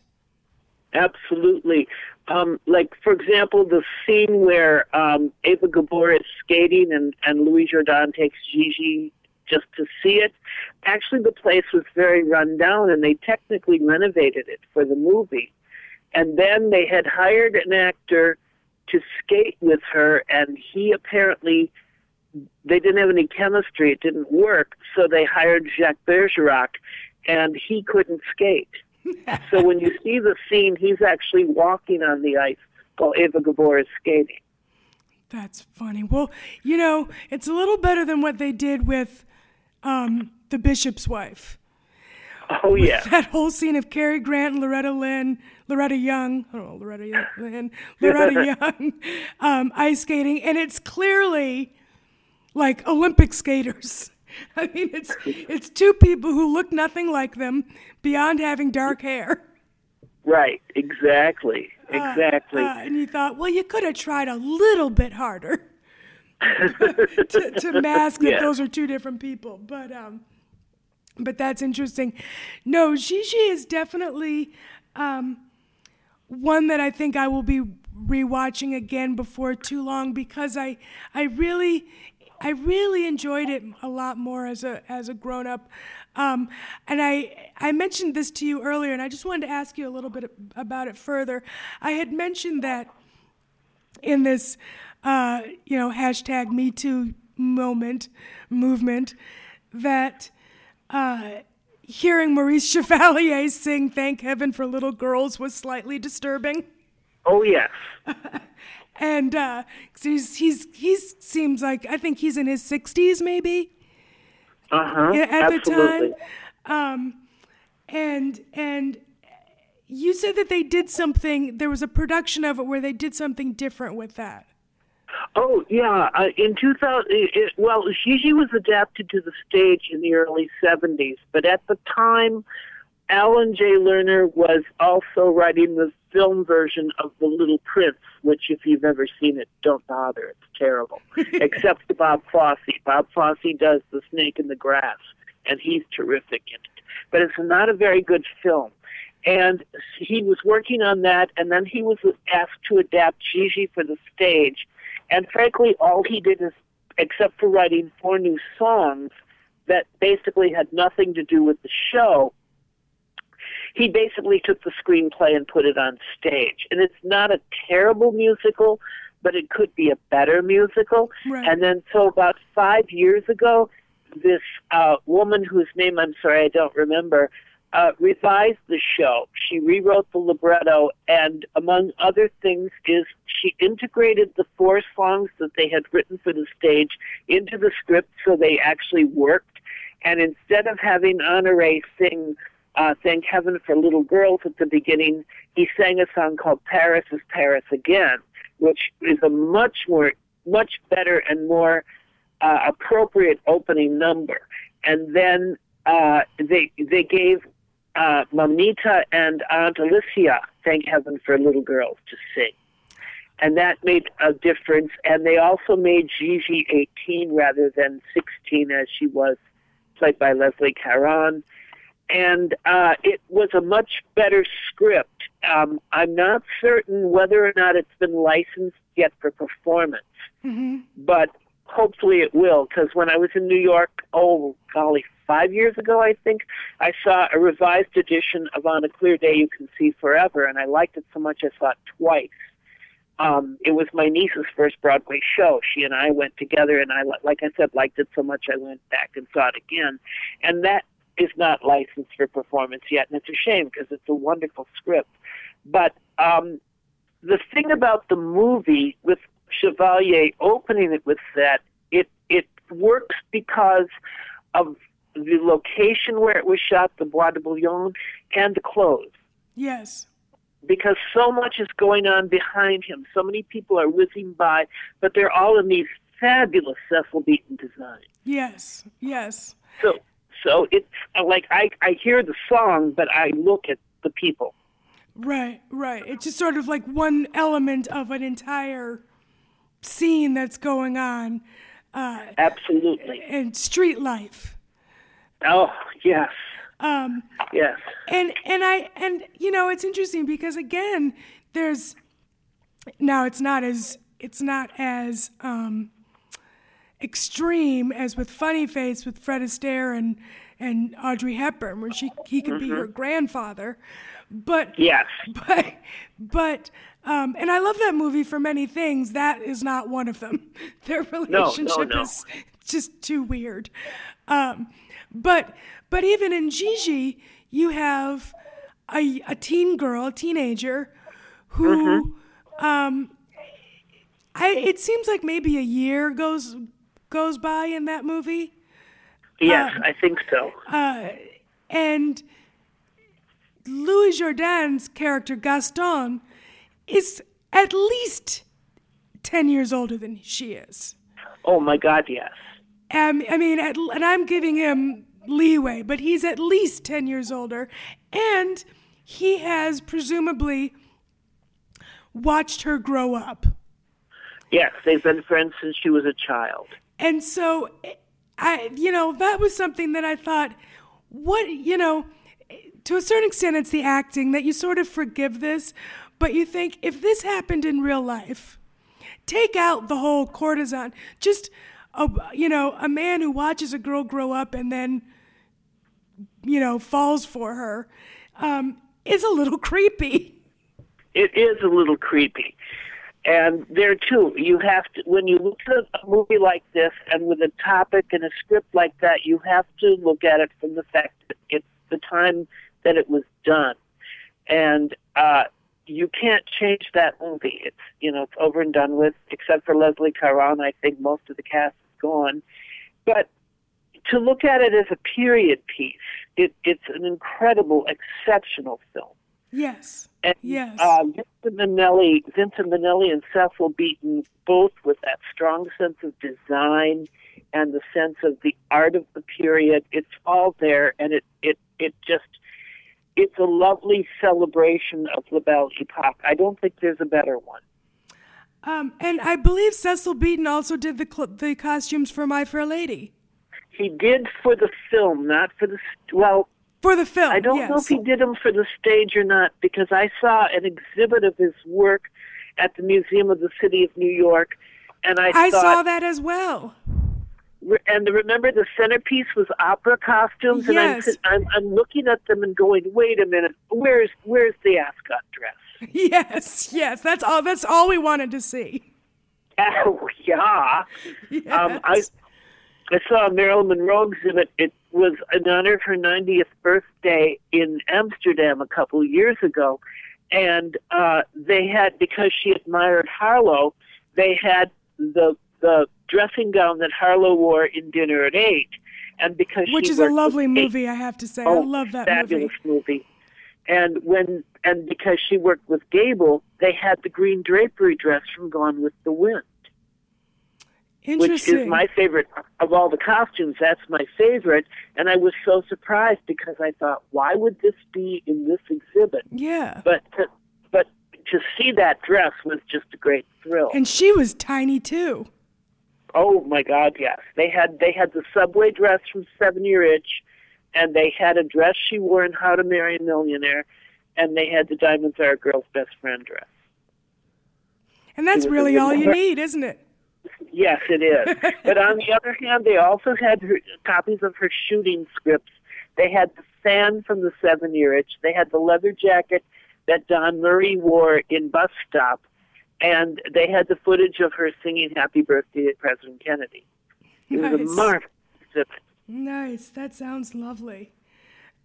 Absolutely. Um, like, for example, the scene where um, Eva Gabor is skating and, and Louis Jourdan takes Gigi just to see it. Actually, the place was very run down, and they technically renovated it for the movie. And then they had hired an actor to skate with her, and he apparently they didn't have any chemistry. It didn't work, so they hired Jacques Bergerac, and he couldn't skate. so when you see the scene, he's actually walking on the ice while Eva Gabor is skating. That's funny. Well, you know, it's a little better than what they did with um, the bishop's wife. Oh yeah, That whole scene of Cary Grant and Loretta Lynn, Loretta Young, I don't know, Loretta Lynn, Loretta Young, um, ice skating, and it's clearly like Olympic skaters. I mean, it's it's two people who look nothing like them beyond having dark hair. right, exactly, exactly. Uh, and you thought, well, you could have tried a little bit harder to, to mask that Yeah. those are two different people. But um, but that's interesting. No, Gigi is definitely um, one that I think I will be rewatching again before too long because I I really I really enjoyed it a lot more as a as a grown up. Um, and I I mentioned this to you earlier, and I just wanted to ask you a little bit about it further. I had mentioned that in this, uh, you know, hashtag Me Too moment movement, that uh, hearing Maurice Chevalier sing "Thank Heaven for Little Girls" was slightly disturbing. oh yes, And uh, he's he's he's seems like I think he's in his sixties maybe uh huh, at absolutely. the time. Um, and and you said that they did something. There was a production of it where they did something different with that. Oh yeah, uh, in 2000, it, it, well, Gigi was adapted to the stage in the early 70s, but at the time, Alan Jay Lerner was also writing the film version of The Little Prince, which, if you've ever seen it, don't bother. It's terrible. Except for Bob Fosse. Bob Fosse does The Snake in the Grass, and he's terrific in it. But it's not a very good film. And he was working on that, and then he was asked to adapt Gigi for the stage. And frankly, all he did is, except for writing four new songs that basically had nothing to do with the show, he basically took the screenplay and put it on stage. And it's not a terrible musical, but it could be a better musical. Right. And then, so about five years ago, this uh, woman whose name I'm sorry I don't remember uh, revised the show. She rewrote the libretto, and among other things, is she integrated the four songs that they had written for the stage into the script, so they actually worked. And instead of having Honore sing uh, "Thank Heaven for Little Girls" at the beginning, he sang a song called "Paris is Paris Again," which is a much more, much better and more uh, appropriate opening number. And then uh, they they gave uh, Mamita and Aunt Alicia, thank heaven for little girls to sing. And that made a difference. And they also made Gigi 18 rather than 16 as she was played by Leslie Caron. And uh, it was a much better script. Um, I'm not certain whether or not it's been licensed yet for performance, Mm-hmm. but hopefully it will. Because when I was in New York, oh golly, five years ago, I think, I saw a revised edition of On a Clear Day You Can See Forever, and I liked it so much I saw it twice. Um, it was my niece's first Broadway show. She and I went together, and I, like I said, liked it so much I went back and saw it again. And that is not licensed for performance yet, and it's a shame because it's a wonderful script. But um, the thing about the movie with Chevalier opening it with that, it it works because of the location where it was shot, the Bois de Boulogne, and the clothes. Yes. Because so much is going on behind him. So many people are whizzing by, but they're all in these fabulous Cecil Beaton designs. Yes. Yes. So so it's like I, I hear the song, but I look at the people. Right, right. It's just sort of like one element of an entire scene that's going on uh, Absolutely. And street life. Oh yes, Um, yes. and and I and you know it's interesting because again there's now it's not as it's not as um, extreme as with Funny Face with Fred Astaire and and Audrey Hepburn where she he could be her grandfather, but Yes. but but um, and I love that movie for many things. That is not one of them. Their relationship no. is just too weird. Um, but but even in Gigi, you have a, a teen girl, a teenager, who um, I it seems like maybe a year goes goes by in that movie, Yes, Um, I think so. and Louis Jourdan's character Gaston is at least ten years older than she is. Oh my God, yes. Um, I mean, at, and I'm giving him leeway, but he's at least 10 years older. And he has presumably watched her grow up. Yes, they've been friends since she was a child. And so, I, you know, that was something that I thought, what, you know, to a certain extent, it's the acting that you sort of forgive this, but you think if this happened in real life, take out the whole courtesan. Just, a, you know, a man who watches a girl grow up and then, you know, falls for her um, is a little creepy. It is a little creepy. And there too, you have to, when you look at a movie like this and with a topic and a script like that, you have to look at it from the fact that it's the time that it was done. And, uh, you can't change that movie. It's, you know, it's over and done with, except for Leslie Caron. I think most of the cast is gone. But to look at it as a period piece, it, it's an incredible, exceptional film. Yes. And, Yes. Uh, Vincent Minnelli, Vincent Minnelli and Cecil Beaton, both with that strong sense of design and the sense of the art of the period. It's all there, and it it it just it's a lovely celebration of the Belle Epoque. I don't think there's a better one. Um, and I believe Cecil Beaton also did the cl- the costumes for My Fair Lady He did for the film, not for the st- well. for the film. I don't yes. know if he did them for the stage or not because I saw an exhibit of his work at the Museum of the City of New York, and I, I thought, saw that as well. And remember the centerpiece was opera costumes, Yes. and I'm, I'm I'm looking at them and going, wait a minute, where's where's the ascot dress? Yes, yes, that's all. That's all we wanted to see. Oh yeah, Yes. um, I I saw a Marilyn Monroe exhibit. It was in honor of her 90th birthday in Amsterdam a couple of years ago, and uh, they had because she admired Harlow, they had the the dressing gown that Harlow wore in Dinner at Eight, and because which is a lovely movie, I have to say. Oh, I love that movie. fabulous movie. movie. And when and because she worked with Gable, they had the green drapery dress from Gone with the Wind, which is my favorite of all the costumes. That's my favorite, and I was so surprised because I thought, why would this be in this exhibit? yeah. But to, but to see that dress was just a great thrill. And she was tiny too. Oh my God, yes. They had they had the subway dress from Seven Year Itch, and they had a dress she wore in How to Marry a Millionaire, and they had the Diamonds Are a Girl's Best Friend dress. And that's It was a really all you need, isn't it? Yes, it is. but on the other hand, they also had her, copies of her shooting scripts. They had the fan from the Seven Year Itch. They had the leather jacket that Don Murray wore in Bus Stop, and they had the footage of her singing "Happy Birthday" to President Kennedy. It was Nice. a marvelous exhibit. Nice. That sounds lovely.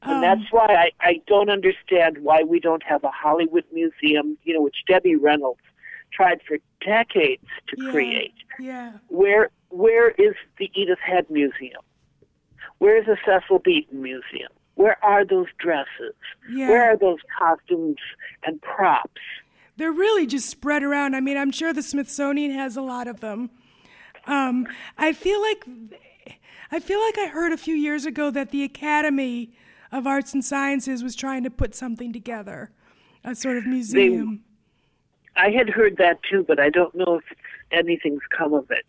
And that's um, why I, I don't understand why we don't have a Hollywood museum, you know, which Debbie Reynolds tried for decades to Yeah. create. Yeah. Where where is the Edith Head Museum? Where is the Cecil Beaton Museum? Where are those dresses? Yeah. Where are those costumes and props? They're really just spread around. I mean, I'm sure the Smithsonian has a lot of them. Um, I feel like I feel like I heard a few years ago that the Academy of Arts and Sciences was trying to put something together, a sort of museum. I had heard that too, but I don't know if anything's come of it.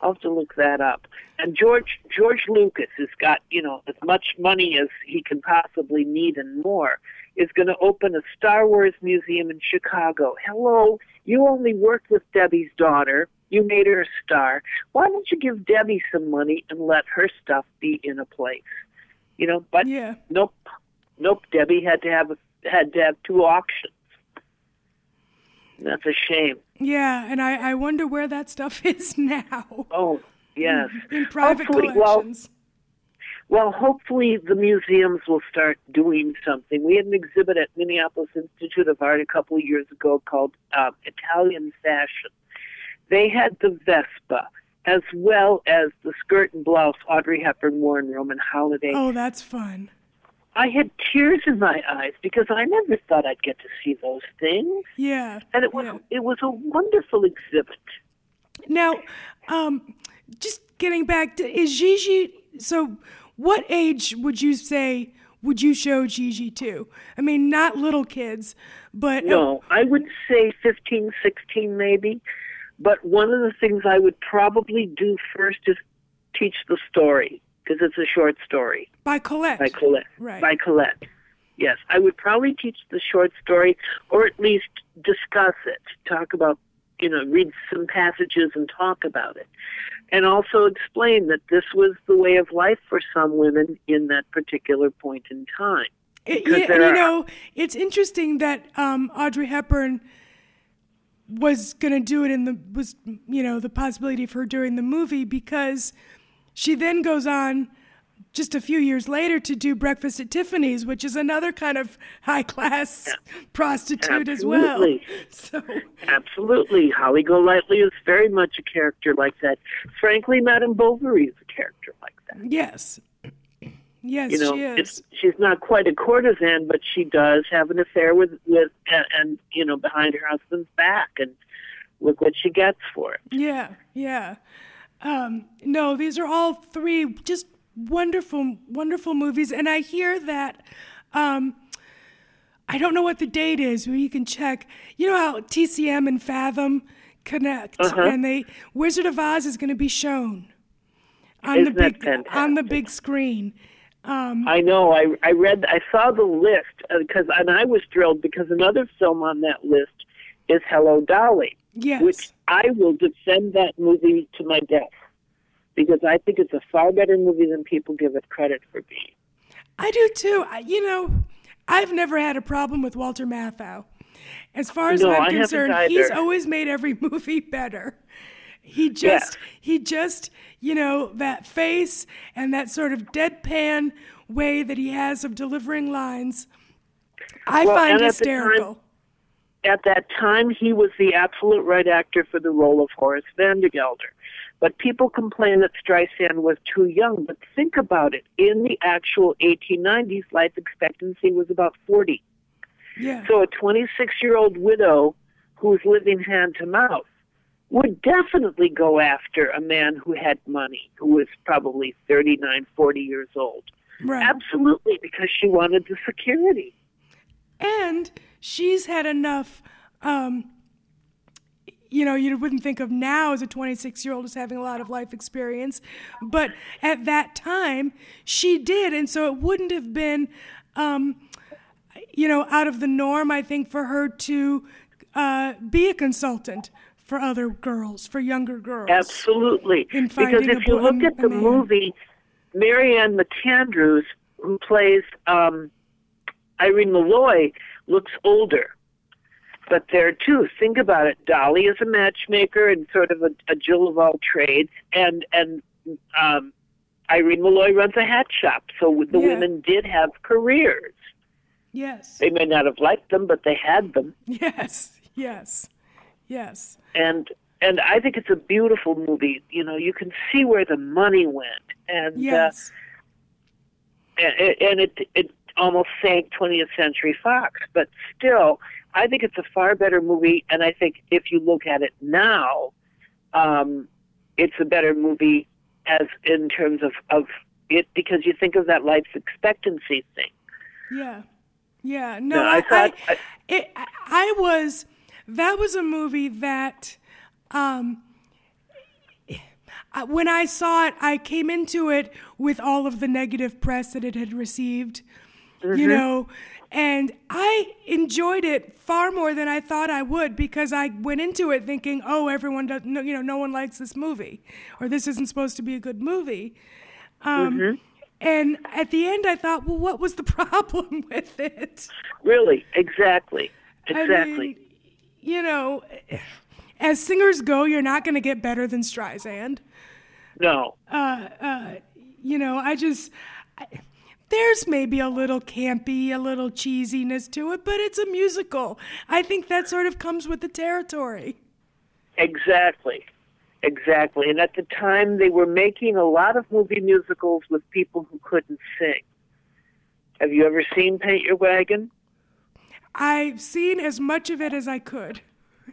I'll have to look that up. And George George Lucas has got you know as much money as he can possibly need and more. Is going to open a Star Wars museum in Chicago. Hello, you only worked with Debbie's daughter. You made her a star. Why don't you give Debbie some money and let her stuff be in a place? You know, but yeah. nope, nope. Debbie had to have a, had to have two auctions. That's a shame. Yeah, and I, I wonder where that stuff is now. Oh, yes. In private Hopefully- collections. Well, hopefully the museums will start doing something. We had an exhibit at Minneapolis Institute of Art a couple of years ago called um, Italian Fashion. They had the Vespa as well as the skirt and blouse Audrey Hepburn wore in Roman Holiday. oh, that's fun. I had tears in my eyes because I never thought I'd get to see those things, Yeah. and it was yeah. it was a wonderful exhibit. Now, um, just getting back to is Gigi? So, what age would you say would you show Gigi to? I mean, not little kids, but No, I would say 15, 16 maybe. But one of the things I would probably do first is teach the story because it's a short story by Colette. by Colette. Right. By Colette. Yes, I would probably teach the short story or at least discuss it, talk about, you know, read some passages and talk about it. And also explain that this was the way of life for some women in that particular point in time. It- yeah, and you know, it's interesting that um, Audrey Hepburn was going to do it in the was you know the possibility of her doing the movie because she then goes on just a few years later to do Breakfast at Tiffany's, which is another kind of high class prostitute as well. Absolutely. So Absolutely. Holly Golightly is very much a character like that. Frankly, Madame Bovary is a character like that. yes, yes, You know, she is. she's not quite a courtesan, but she does have an affair with with and, and you know behind her husband's back, and look what she gets for it. Yeah, yeah. Um, no, these are all three just wonderful, wonderful movies. And I hear that, um, I don't know what the date is, but you can check. You know how TCM and Fathom connect, Uh-huh. and they Wizard of Oz is going to be shown on Isn't the big on the big screen. Um, I know. I I read. I saw the list because, and I was thrilled because another film on that list is Hello Dolly. yes, which I will defend that movie to my death because I think it's a far better movie than people give it credit for being. I do too. I, you know, I've never had a problem with Walter Matthau. As far as No, I'm concerned, he's always made every movie better. He just he just you know that face and that sort of deadpan way that he has of delivering lines. I Well, find and at time- hysterical. At that time, he was the absolute right actor for the role of Horace Vandergelder. But people complain that Streisand was too young. But think about it. In the actual 1890s, life expectancy was about 40. yeah. So a 26 year old widow who's living hand to mouth would definitely go after a man who had money, who was probably 39, 40 years old. right. Absolutely, because she wanted the security. and she's had enough um, you know you wouldn't think of now as a 26 year old as having a lot of life experience but at that time she did and so it wouldn't have been um, you know out of the norm i think for her to uh, be a consultant for other girls for younger girls Absolutely. In Because if you look at the movie, Marianne McAndrews, who plays um, Irene Molloy, looks older. But there too, think about it. Dolly is a matchmaker and sort of a, a Jill of all trades, and and um, Irene Molloy runs a hat shop. So the Yeah. women did have careers. yes They may not have liked them, but they had them. yes yes yes and and I think it's a beautiful movie. You know, you can see where the money went, and yes uh, and, and it it almost sank 20th Century Fox, but still, I think it's a far better movie. And I think if you look at it now, um, it's a better movie as in terms of of it because you think of that life expectancy thing. Yeah, yeah. No, No, I I, thought- I, it, I was. That was a movie that, um, when I saw it, I came into it with all of the negative press that it had received. You know, and I enjoyed it far more than I thought I would because I went into it thinking, "Oh, everyone does, no, you know, no one likes this movie, or this isn't supposed to be a good movie." Um, mm-hmm. And at the end, I thought, well, what was the problem with it? Really, exactly, I exactly. mean, you know, as singers go, you're not going to get better than Streisand. no, uh, uh, You know, I just. I, there's maybe a little campy, a little cheesiness to it, but it's a musical. I think that sort of comes with the territory. Exactly. Exactly. And at the time, they were making a lot of movie musicals with people who couldn't sing. Have you ever seen Paint Your Wagon? I've seen as much of it as I could.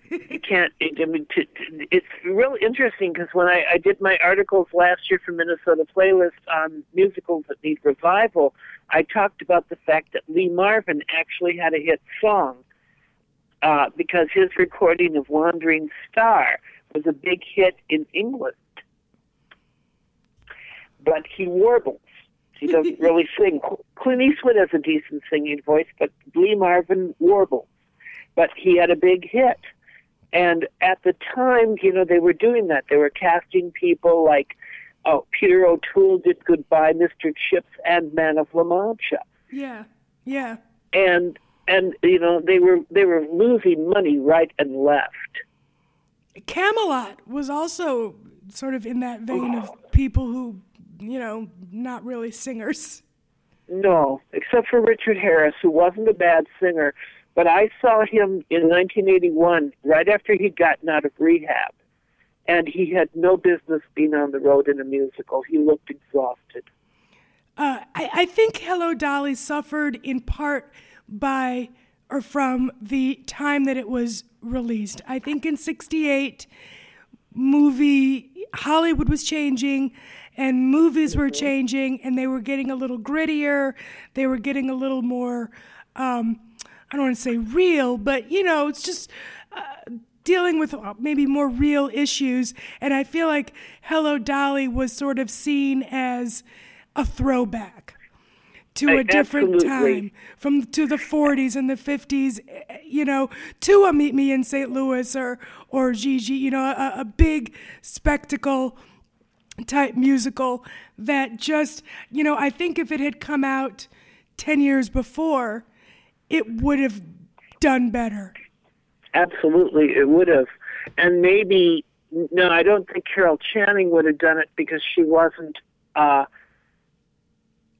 You can't. I mean, t- t- it's real interesting because when I, I did my articles last year for Minnesota Playlist on musicals that need revival, I talked about the fact that Lee Marvin actually had a hit song uh, because his recording of Wandering Star was a big hit in England. But he warbles. He doesn't really sing. Clint Eastwood has a decent singing voice, but Lee Marvin warbles. But he had a big hit. And at the time, you know, they were doing that. They were casting people like, oh, Peter O'Toole did Goodbye, Mr. Chips, and Man of La Mancha. Yeah, yeah. And and you know they were they were losing money right and left. Camelot was also sort of in that vein of people who, you know, not really singers. No, except for Richard Harris, who wasn't a bad singer. But I saw him in 1981, right after he'd gotten out of rehab. And he had no business being on the road in a musical. He looked exhausted. Uh, I, I think Hello Dolly suffered in part by or from the time that it was released. I think in 68, movie Hollywood was changing and movies were changing and they were getting a little grittier. They were getting a little more, um, I don't want to say real, but you know, it's just uh, dealing with uh, maybe more real issues. And I feel like Hello Dolly was sort of seen as a throwback to a different absolutely. time from to the 40s and the 50s eh, you know to a meet me in st louis or or gigi you know a, a big spectacle type musical that just you know i think if it had come out 10 years before it would have done better Absolutely, it would have. And maybe no, I don't think Carol Channing would have done it because she wasn't. uh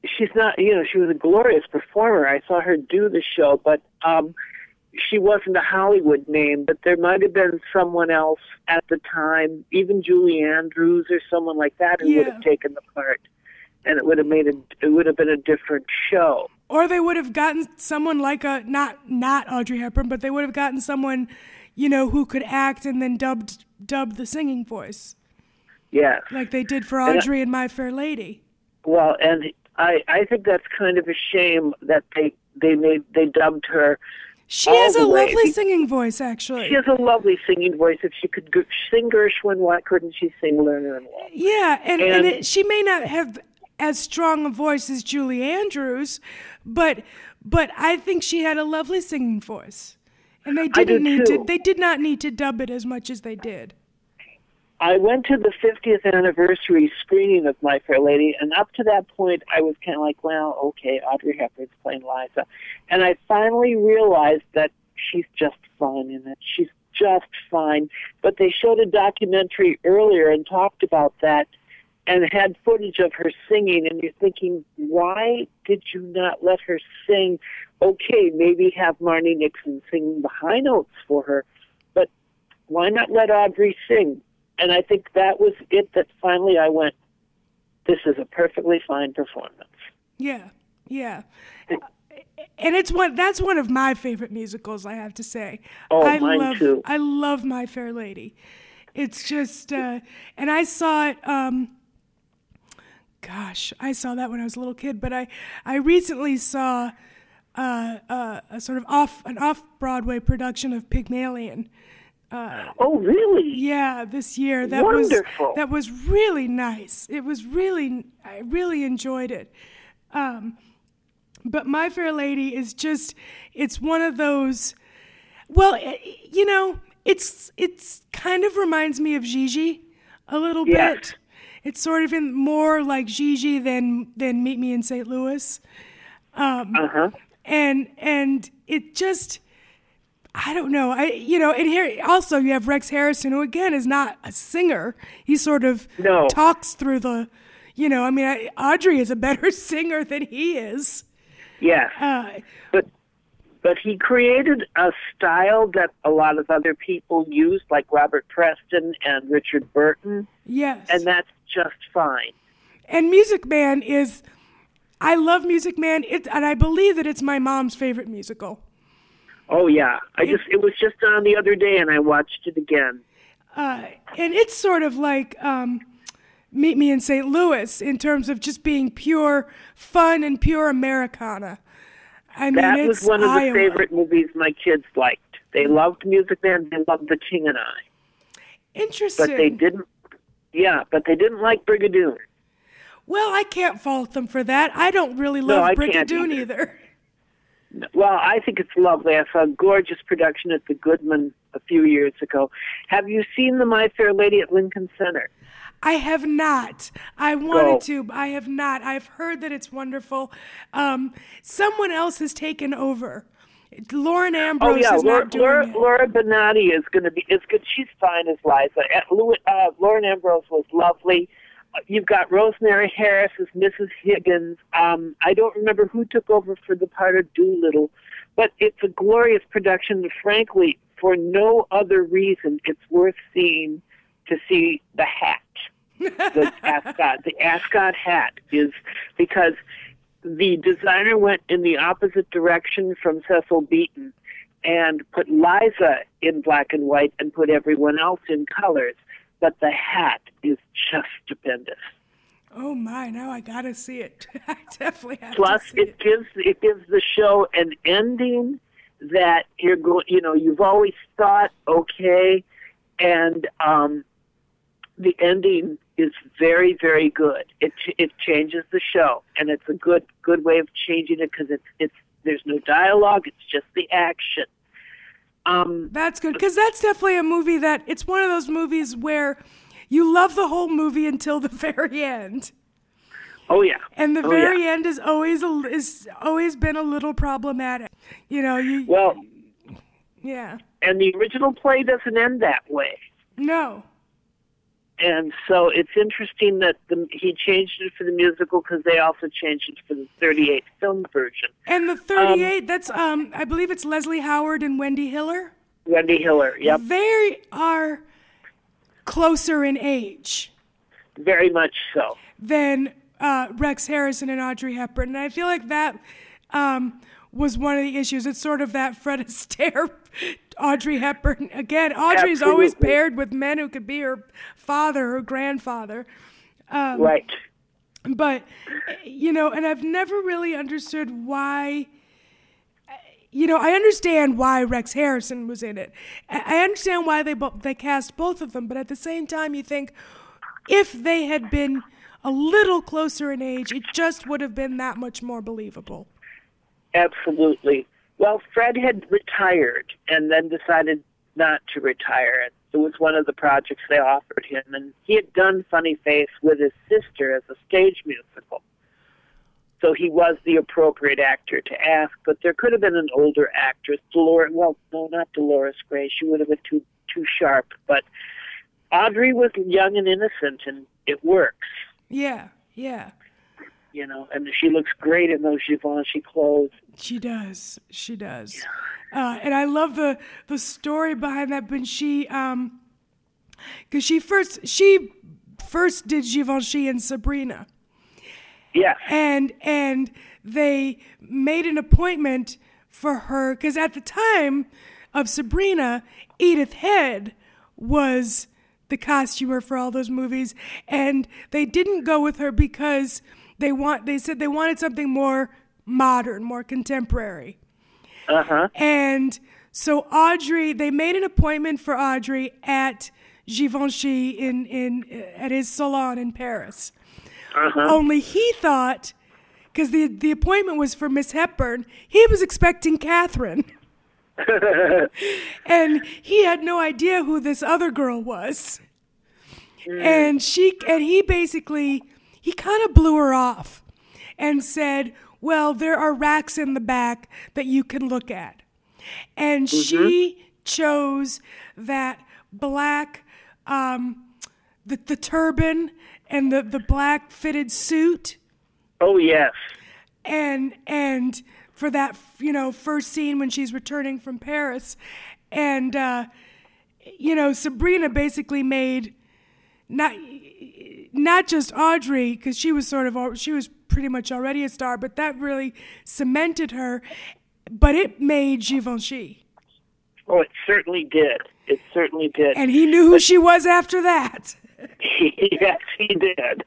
She's not, you know, she was a glorious performer. I saw her do the show, but um she wasn't a Hollywood name. But there might have been someone else at the time, even Julie Andrews or someone like that, who would have taken the part, and it would have made it. It would have been a different show. Or they would have gotten someone like a not not Audrey Hepburn, but they would have gotten someone, you know, who could act and then dubbed dubbed the singing voice, Yes. like they did for And Audrey and My Fair Lady. Well, and I I think that's kind of a shame that they they made they dubbed her. She has a way. lovely singing voice, actually. She has a lovely singing voice. If she could sing Gershwin, why couldn't she sing Lerner and? Yeah, and, and, And- it, she may not have as strong a voice as Julie Andrews, but but I think she had a lovely singing voice. And they didn't need to they did not need to dub it as much as they did. I went to the 50th anniversary screening of My Fair Lady, and up to that point, I was kind of like, well, okay, Audrey Hepburn's playing Liza. And I finally realized that she's just fine in it. She's just fine. But they showed a documentary earlier and talked about that and had footage of her singing, and you're thinking, why did you not let her sing? Okay, maybe have Marni Nixon sing the high notes for her, but why not let Audrey sing? And I think that was it that finally I went, this is a perfectly fine performance. Yeah, yeah. And it's one that's one of my favorite musicals, I have to say. Oh, I mine love too. I love My Fair Lady. It's just uh and I saw it um gosh, I saw that when I was a little kid, but I I recently saw uh, uh, a sort of off an off Broadway production of Pygmalion. Oh, really? Yeah, this year that Wonderful. was that was really nice. It was really I really enjoyed it. Um, but My Fair Lady is just it's one of those. Well, i- you know, it's it's kind of reminds me of Gigi a little Yes. bit. It's sort of in more like Gigi than than Meet Me in St. Louis Uh huh. and and it just I don't know. I you know, and here also you have Rex Harrison, who again is not a singer. He sort of No. talks through the, you know. I mean, I, Audrey is a better singer than he is. Yes. Uh, but but he created a style that a lot of other people used, like Robert Preston and Richard Burton, yes, and that's just fine. and Music Man is. I love Music Man, it, and I believe that it's my mom's favorite musical. Oh yeah, I just it was just on the other day, and I watched it again. uh, and it's sort of like um, Meet Me in St. Louis in terms of just being pure fun and pure Americana. I mean, That was one of the Iowa. favorite movies my kids liked. They mm. loved Music Man. They loved The King and I, Interesting. but they didn't. Yeah, but they didn't like Brigadoon. Well, I can't fault them for that. I don't really love can't Brigadoon either. either. Well, I think it's lovely. I saw a gorgeous production at the Goodman a few years ago. Have you seen the My Fair Lady at Lincoln Center? I have not. I wanted to, but I have not. I've heard that it's wonderful. Um, someone else has taken over. Lauren Ambrose Oh yeah, is Laura, not doing Laura, it. Laura Benanti is going to be. It's good. She's fine as Liza. Uh, uh, Lauren Ambrose was lovely. You've got Rosemary Harris as Mrs. Higgins. Um, I don't remember who took over for the part of Doolittle, but it's a glorious production. Frankly, for no other reason, it's worth seeing to see the hat, the ascot. The ascot hat is because the designer went in the opposite direction from Cecil Beaton and put Liza in black and white and put everyone else in colors. But the hat is just stupendous. Oh my! Now I gotta see it. I definitely have Plus, to see it it. gives it gives the show an ending that you're going. You know, you've always thought okay, and um, the ending is very very good. It ch- it changes the show, and it's a good good way of changing it because it's it's there's no dialogue. It's just the action. Um, That's good because that's definitely a movie that it's one of those movies where you love the whole movie until the very end, oh yeah, and the Oh, very yeah. end is always a, is always been a little problematic. You know, you Well, yeah and the original play doesn't end that way. no and so it's interesting that the, he changed it for the musical because they also changed it for the 38 film version. And the 38, um, that's um, I believe it's Leslie Howard and Wendy Hiller. Wendy Hiller, yep. They are closer in age. Very much so. Than uh, Rex Harrison and Audrey Hepburn, and I feel like that um, was one of the issues. It's sort of that Fred Astaire, Audrey Hepburn. Again, Audrey's Absolutely. always paired with men who could be her father or grandfather. Um, right. But, you know, and I've never really understood why. You know, I understand why Rex Harrison was in it. I understand why they bo- they cast both of them, but at the same time, you think if they had been a little closer in age, it just would have been that much more believable. Absolutely. Well, Fred had retired and then decided not to retire. It was one of the projects they offered him, and he had done Funny Face with his sister as a stage musical. So he was the appropriate actor to ask, but there could have been an older actress, Dolores. Well, no, not Dolores Gray. She would have been too too sharp. But Audrey was young and innocent, and it works. Yeah, yeah you know, and she looks great in those Givenchy clothes. She does. She does. Yeah. Uh, and I love the the story behind that. When she, um, because she first she first did Givenchy and Sabrina. Yeah. And and they made an appointment for her because at the time of Sabrina, Edith Head was the costumer for all those movies, and they didn't go with her because they want they said they wanted something more modern, more contemporary. Uh-huh. And so Audrey, they made an appointment for Audrey at Givenchy in in at his salon in Paris. Uh-huh. Only he thought because the the appointment was for Miss Hepburn, he was expecting Katharine. and he had no idea who this other girl was. Mm. And she and he basically he kind of blew her off and said, Well, there are racks in the back that you can look at. And mm-hmm. she chose that black, um, the, the turban and the, the black fitted suit. Oh, yes. And, and for that, you know, first scene when she's returning from Paris. And, uh, you know, Sabrina basically made not not just Audrey, because she was sort of she was pretty much already a star, but that really cemented her. But it made Givenchy. Oh, it certainly did. It certainly did. And he knew who but, she was after that. yes, he did.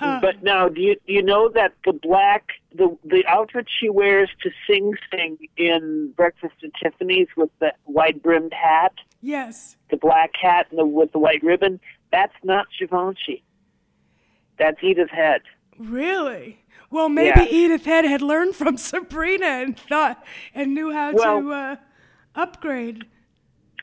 Uh, but now, do you do you know that the black the the outfit she wears to Sing Sing in Breakfast at Tiffany's with the wide brimmed hat? Yes. The black hat and the with the white ribbon. That's not Givenchy. That's Edith Head. Really? Well, maybe yeah. Edith Head had learned from Sabrina and thought and knew how well, to uh, upgrade.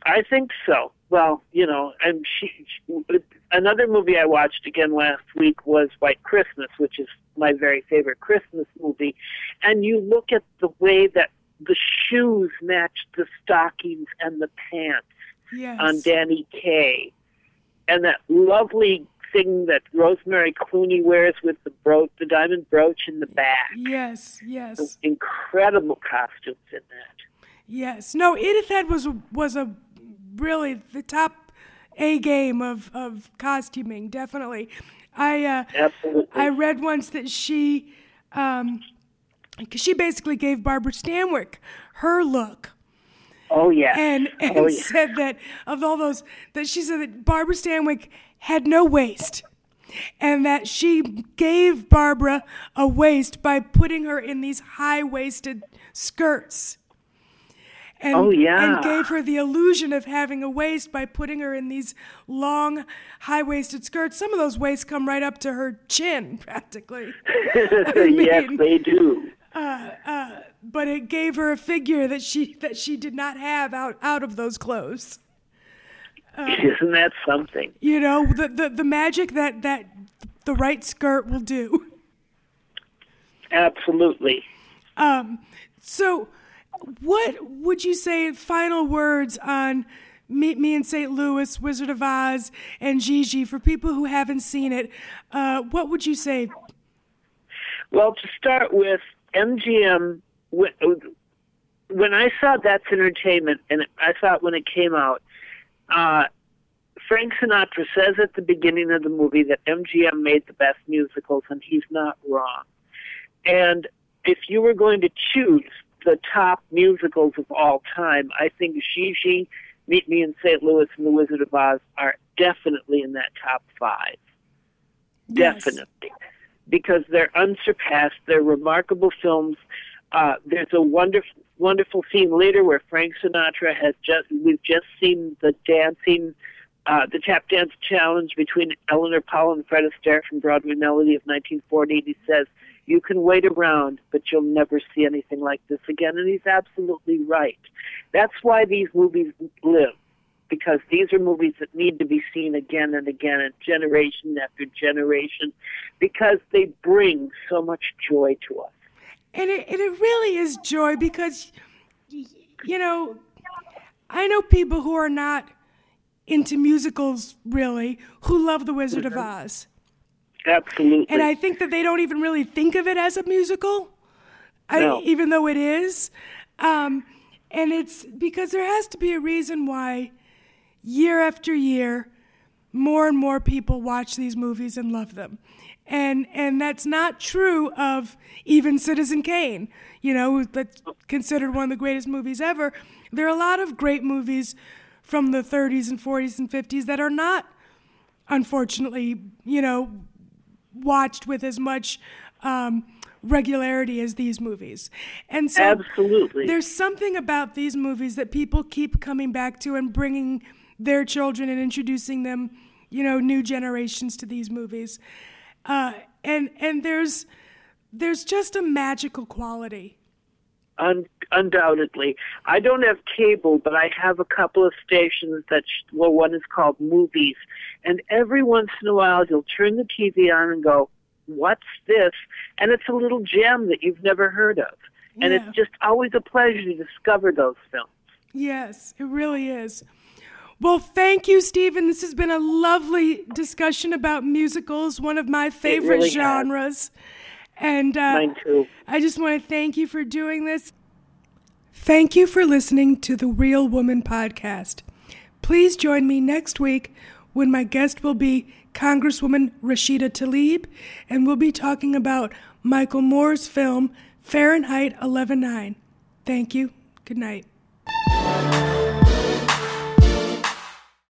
I think so. Well, you know, and she, she, another movie I watched again last week was White Christmas, which is my very favorite Christmas movie. And you look at the way that the shoes matched the stockings and the pants yes. on Danny Kaye and that lovely thing that Rosemary Clooney wears with the brooch, the diamond brooch in the back. Yes, yes. Incredible costumes in that. Yes. No, Edith Head was was a really the top A game of of costuming. Definitely. I uh, absolutely. I read once that she. Um, because she basically gave Barbara Stanwyck her look Oh yeah. And and oh, yeah. said that of all those that she said that Barbara Stanwyck had no waist. And that she gave Barbara a waist by putting her in these high waisted skirts. And, oh, yeah. and gave her the illusion of having a waist by putting her in these long, high waisted skirts. Some of those waists come right up to her chin, practically. mean, yes, they do. Uh, uh, but it gave her a figure that she that she did not have out out of those clothes. Uh, Isn't that something? You know the, the the magic that that the right skirt will do. Absolutely. Um. So, what would you say? Final words on Meet Me in St. Louis, Wizard of Oz, and Gigi. For people who haven't seen it, uh, what would you say? Well, to start with, MGM, when when I saw That's Entertainment, and I thought when it came out, uh, Frank Sinatra says at the beginning of the movie that MGM made the best musicals, and he's not wrong. And if you were going to choose the top musicals of all time, I think Gigi, Meet Me in St. Louis, and The Wizard of Oz are definitely in that top five. Yes. Definitely. Because they're unsurpassed. They're remarkable films. Uh, there's a wonderful, wonderful scene later where Frank Sinatra has just, we've just seen the dancing uh, the tap dance challenge between Eleanor Powell and Fred Astaire from Broadway Melody of 1940. He says, You can wait around, but you'll never see anything like this again. And he's absolutely right. That's why these movies live, because these are movies that need to be seen again and again, and generation after generation, because they bring so much joy to us. And it, and it really is joy because, you know, I know people who are not into musicals really who love The Wizard of mm-hmm. Oz. Absolutely. And I think that they don't even really think of it as a musical, no. I, even though it is. Um, and it's because there has to be a reason why year after year more and more people watch these movies and love them. And and that's not true of even Citizen Kane, you know, that's considered one of the greatest movies ever. There are a lot of great movies from the 30s and 40s and 50s that are not, unfortunately, you know, watched with as much um, regularity as these movies. And so Absolutely. there's something about these movies that people keep coming back to and bringing their children and introducing them, you know, new generations to these movies. Uh, and and there's there's just a magical quality Un- undoubtedly. I don't have cable, but I have a couple of stations that, sh- well, one is called Movies. And every once in a while, you'll turn the TV on and go, What's this? And it's a little gem that you've never heard of. And it's just always a pleasure to discover those films. Yes, it really is. Well, thank you, Steven. This has been a lovely discussion about musicals, one of my favorite really genres. Has. And uh, Mine too. I just want to thank you for doing this. Thank you for listening to the Real Woman podcast. Please join me next week when my guest will be Congresswoman Rashida Tlaib, and we'll be talking about Michael Moore's film Fahrenheit 11.9. Thank you. Good night.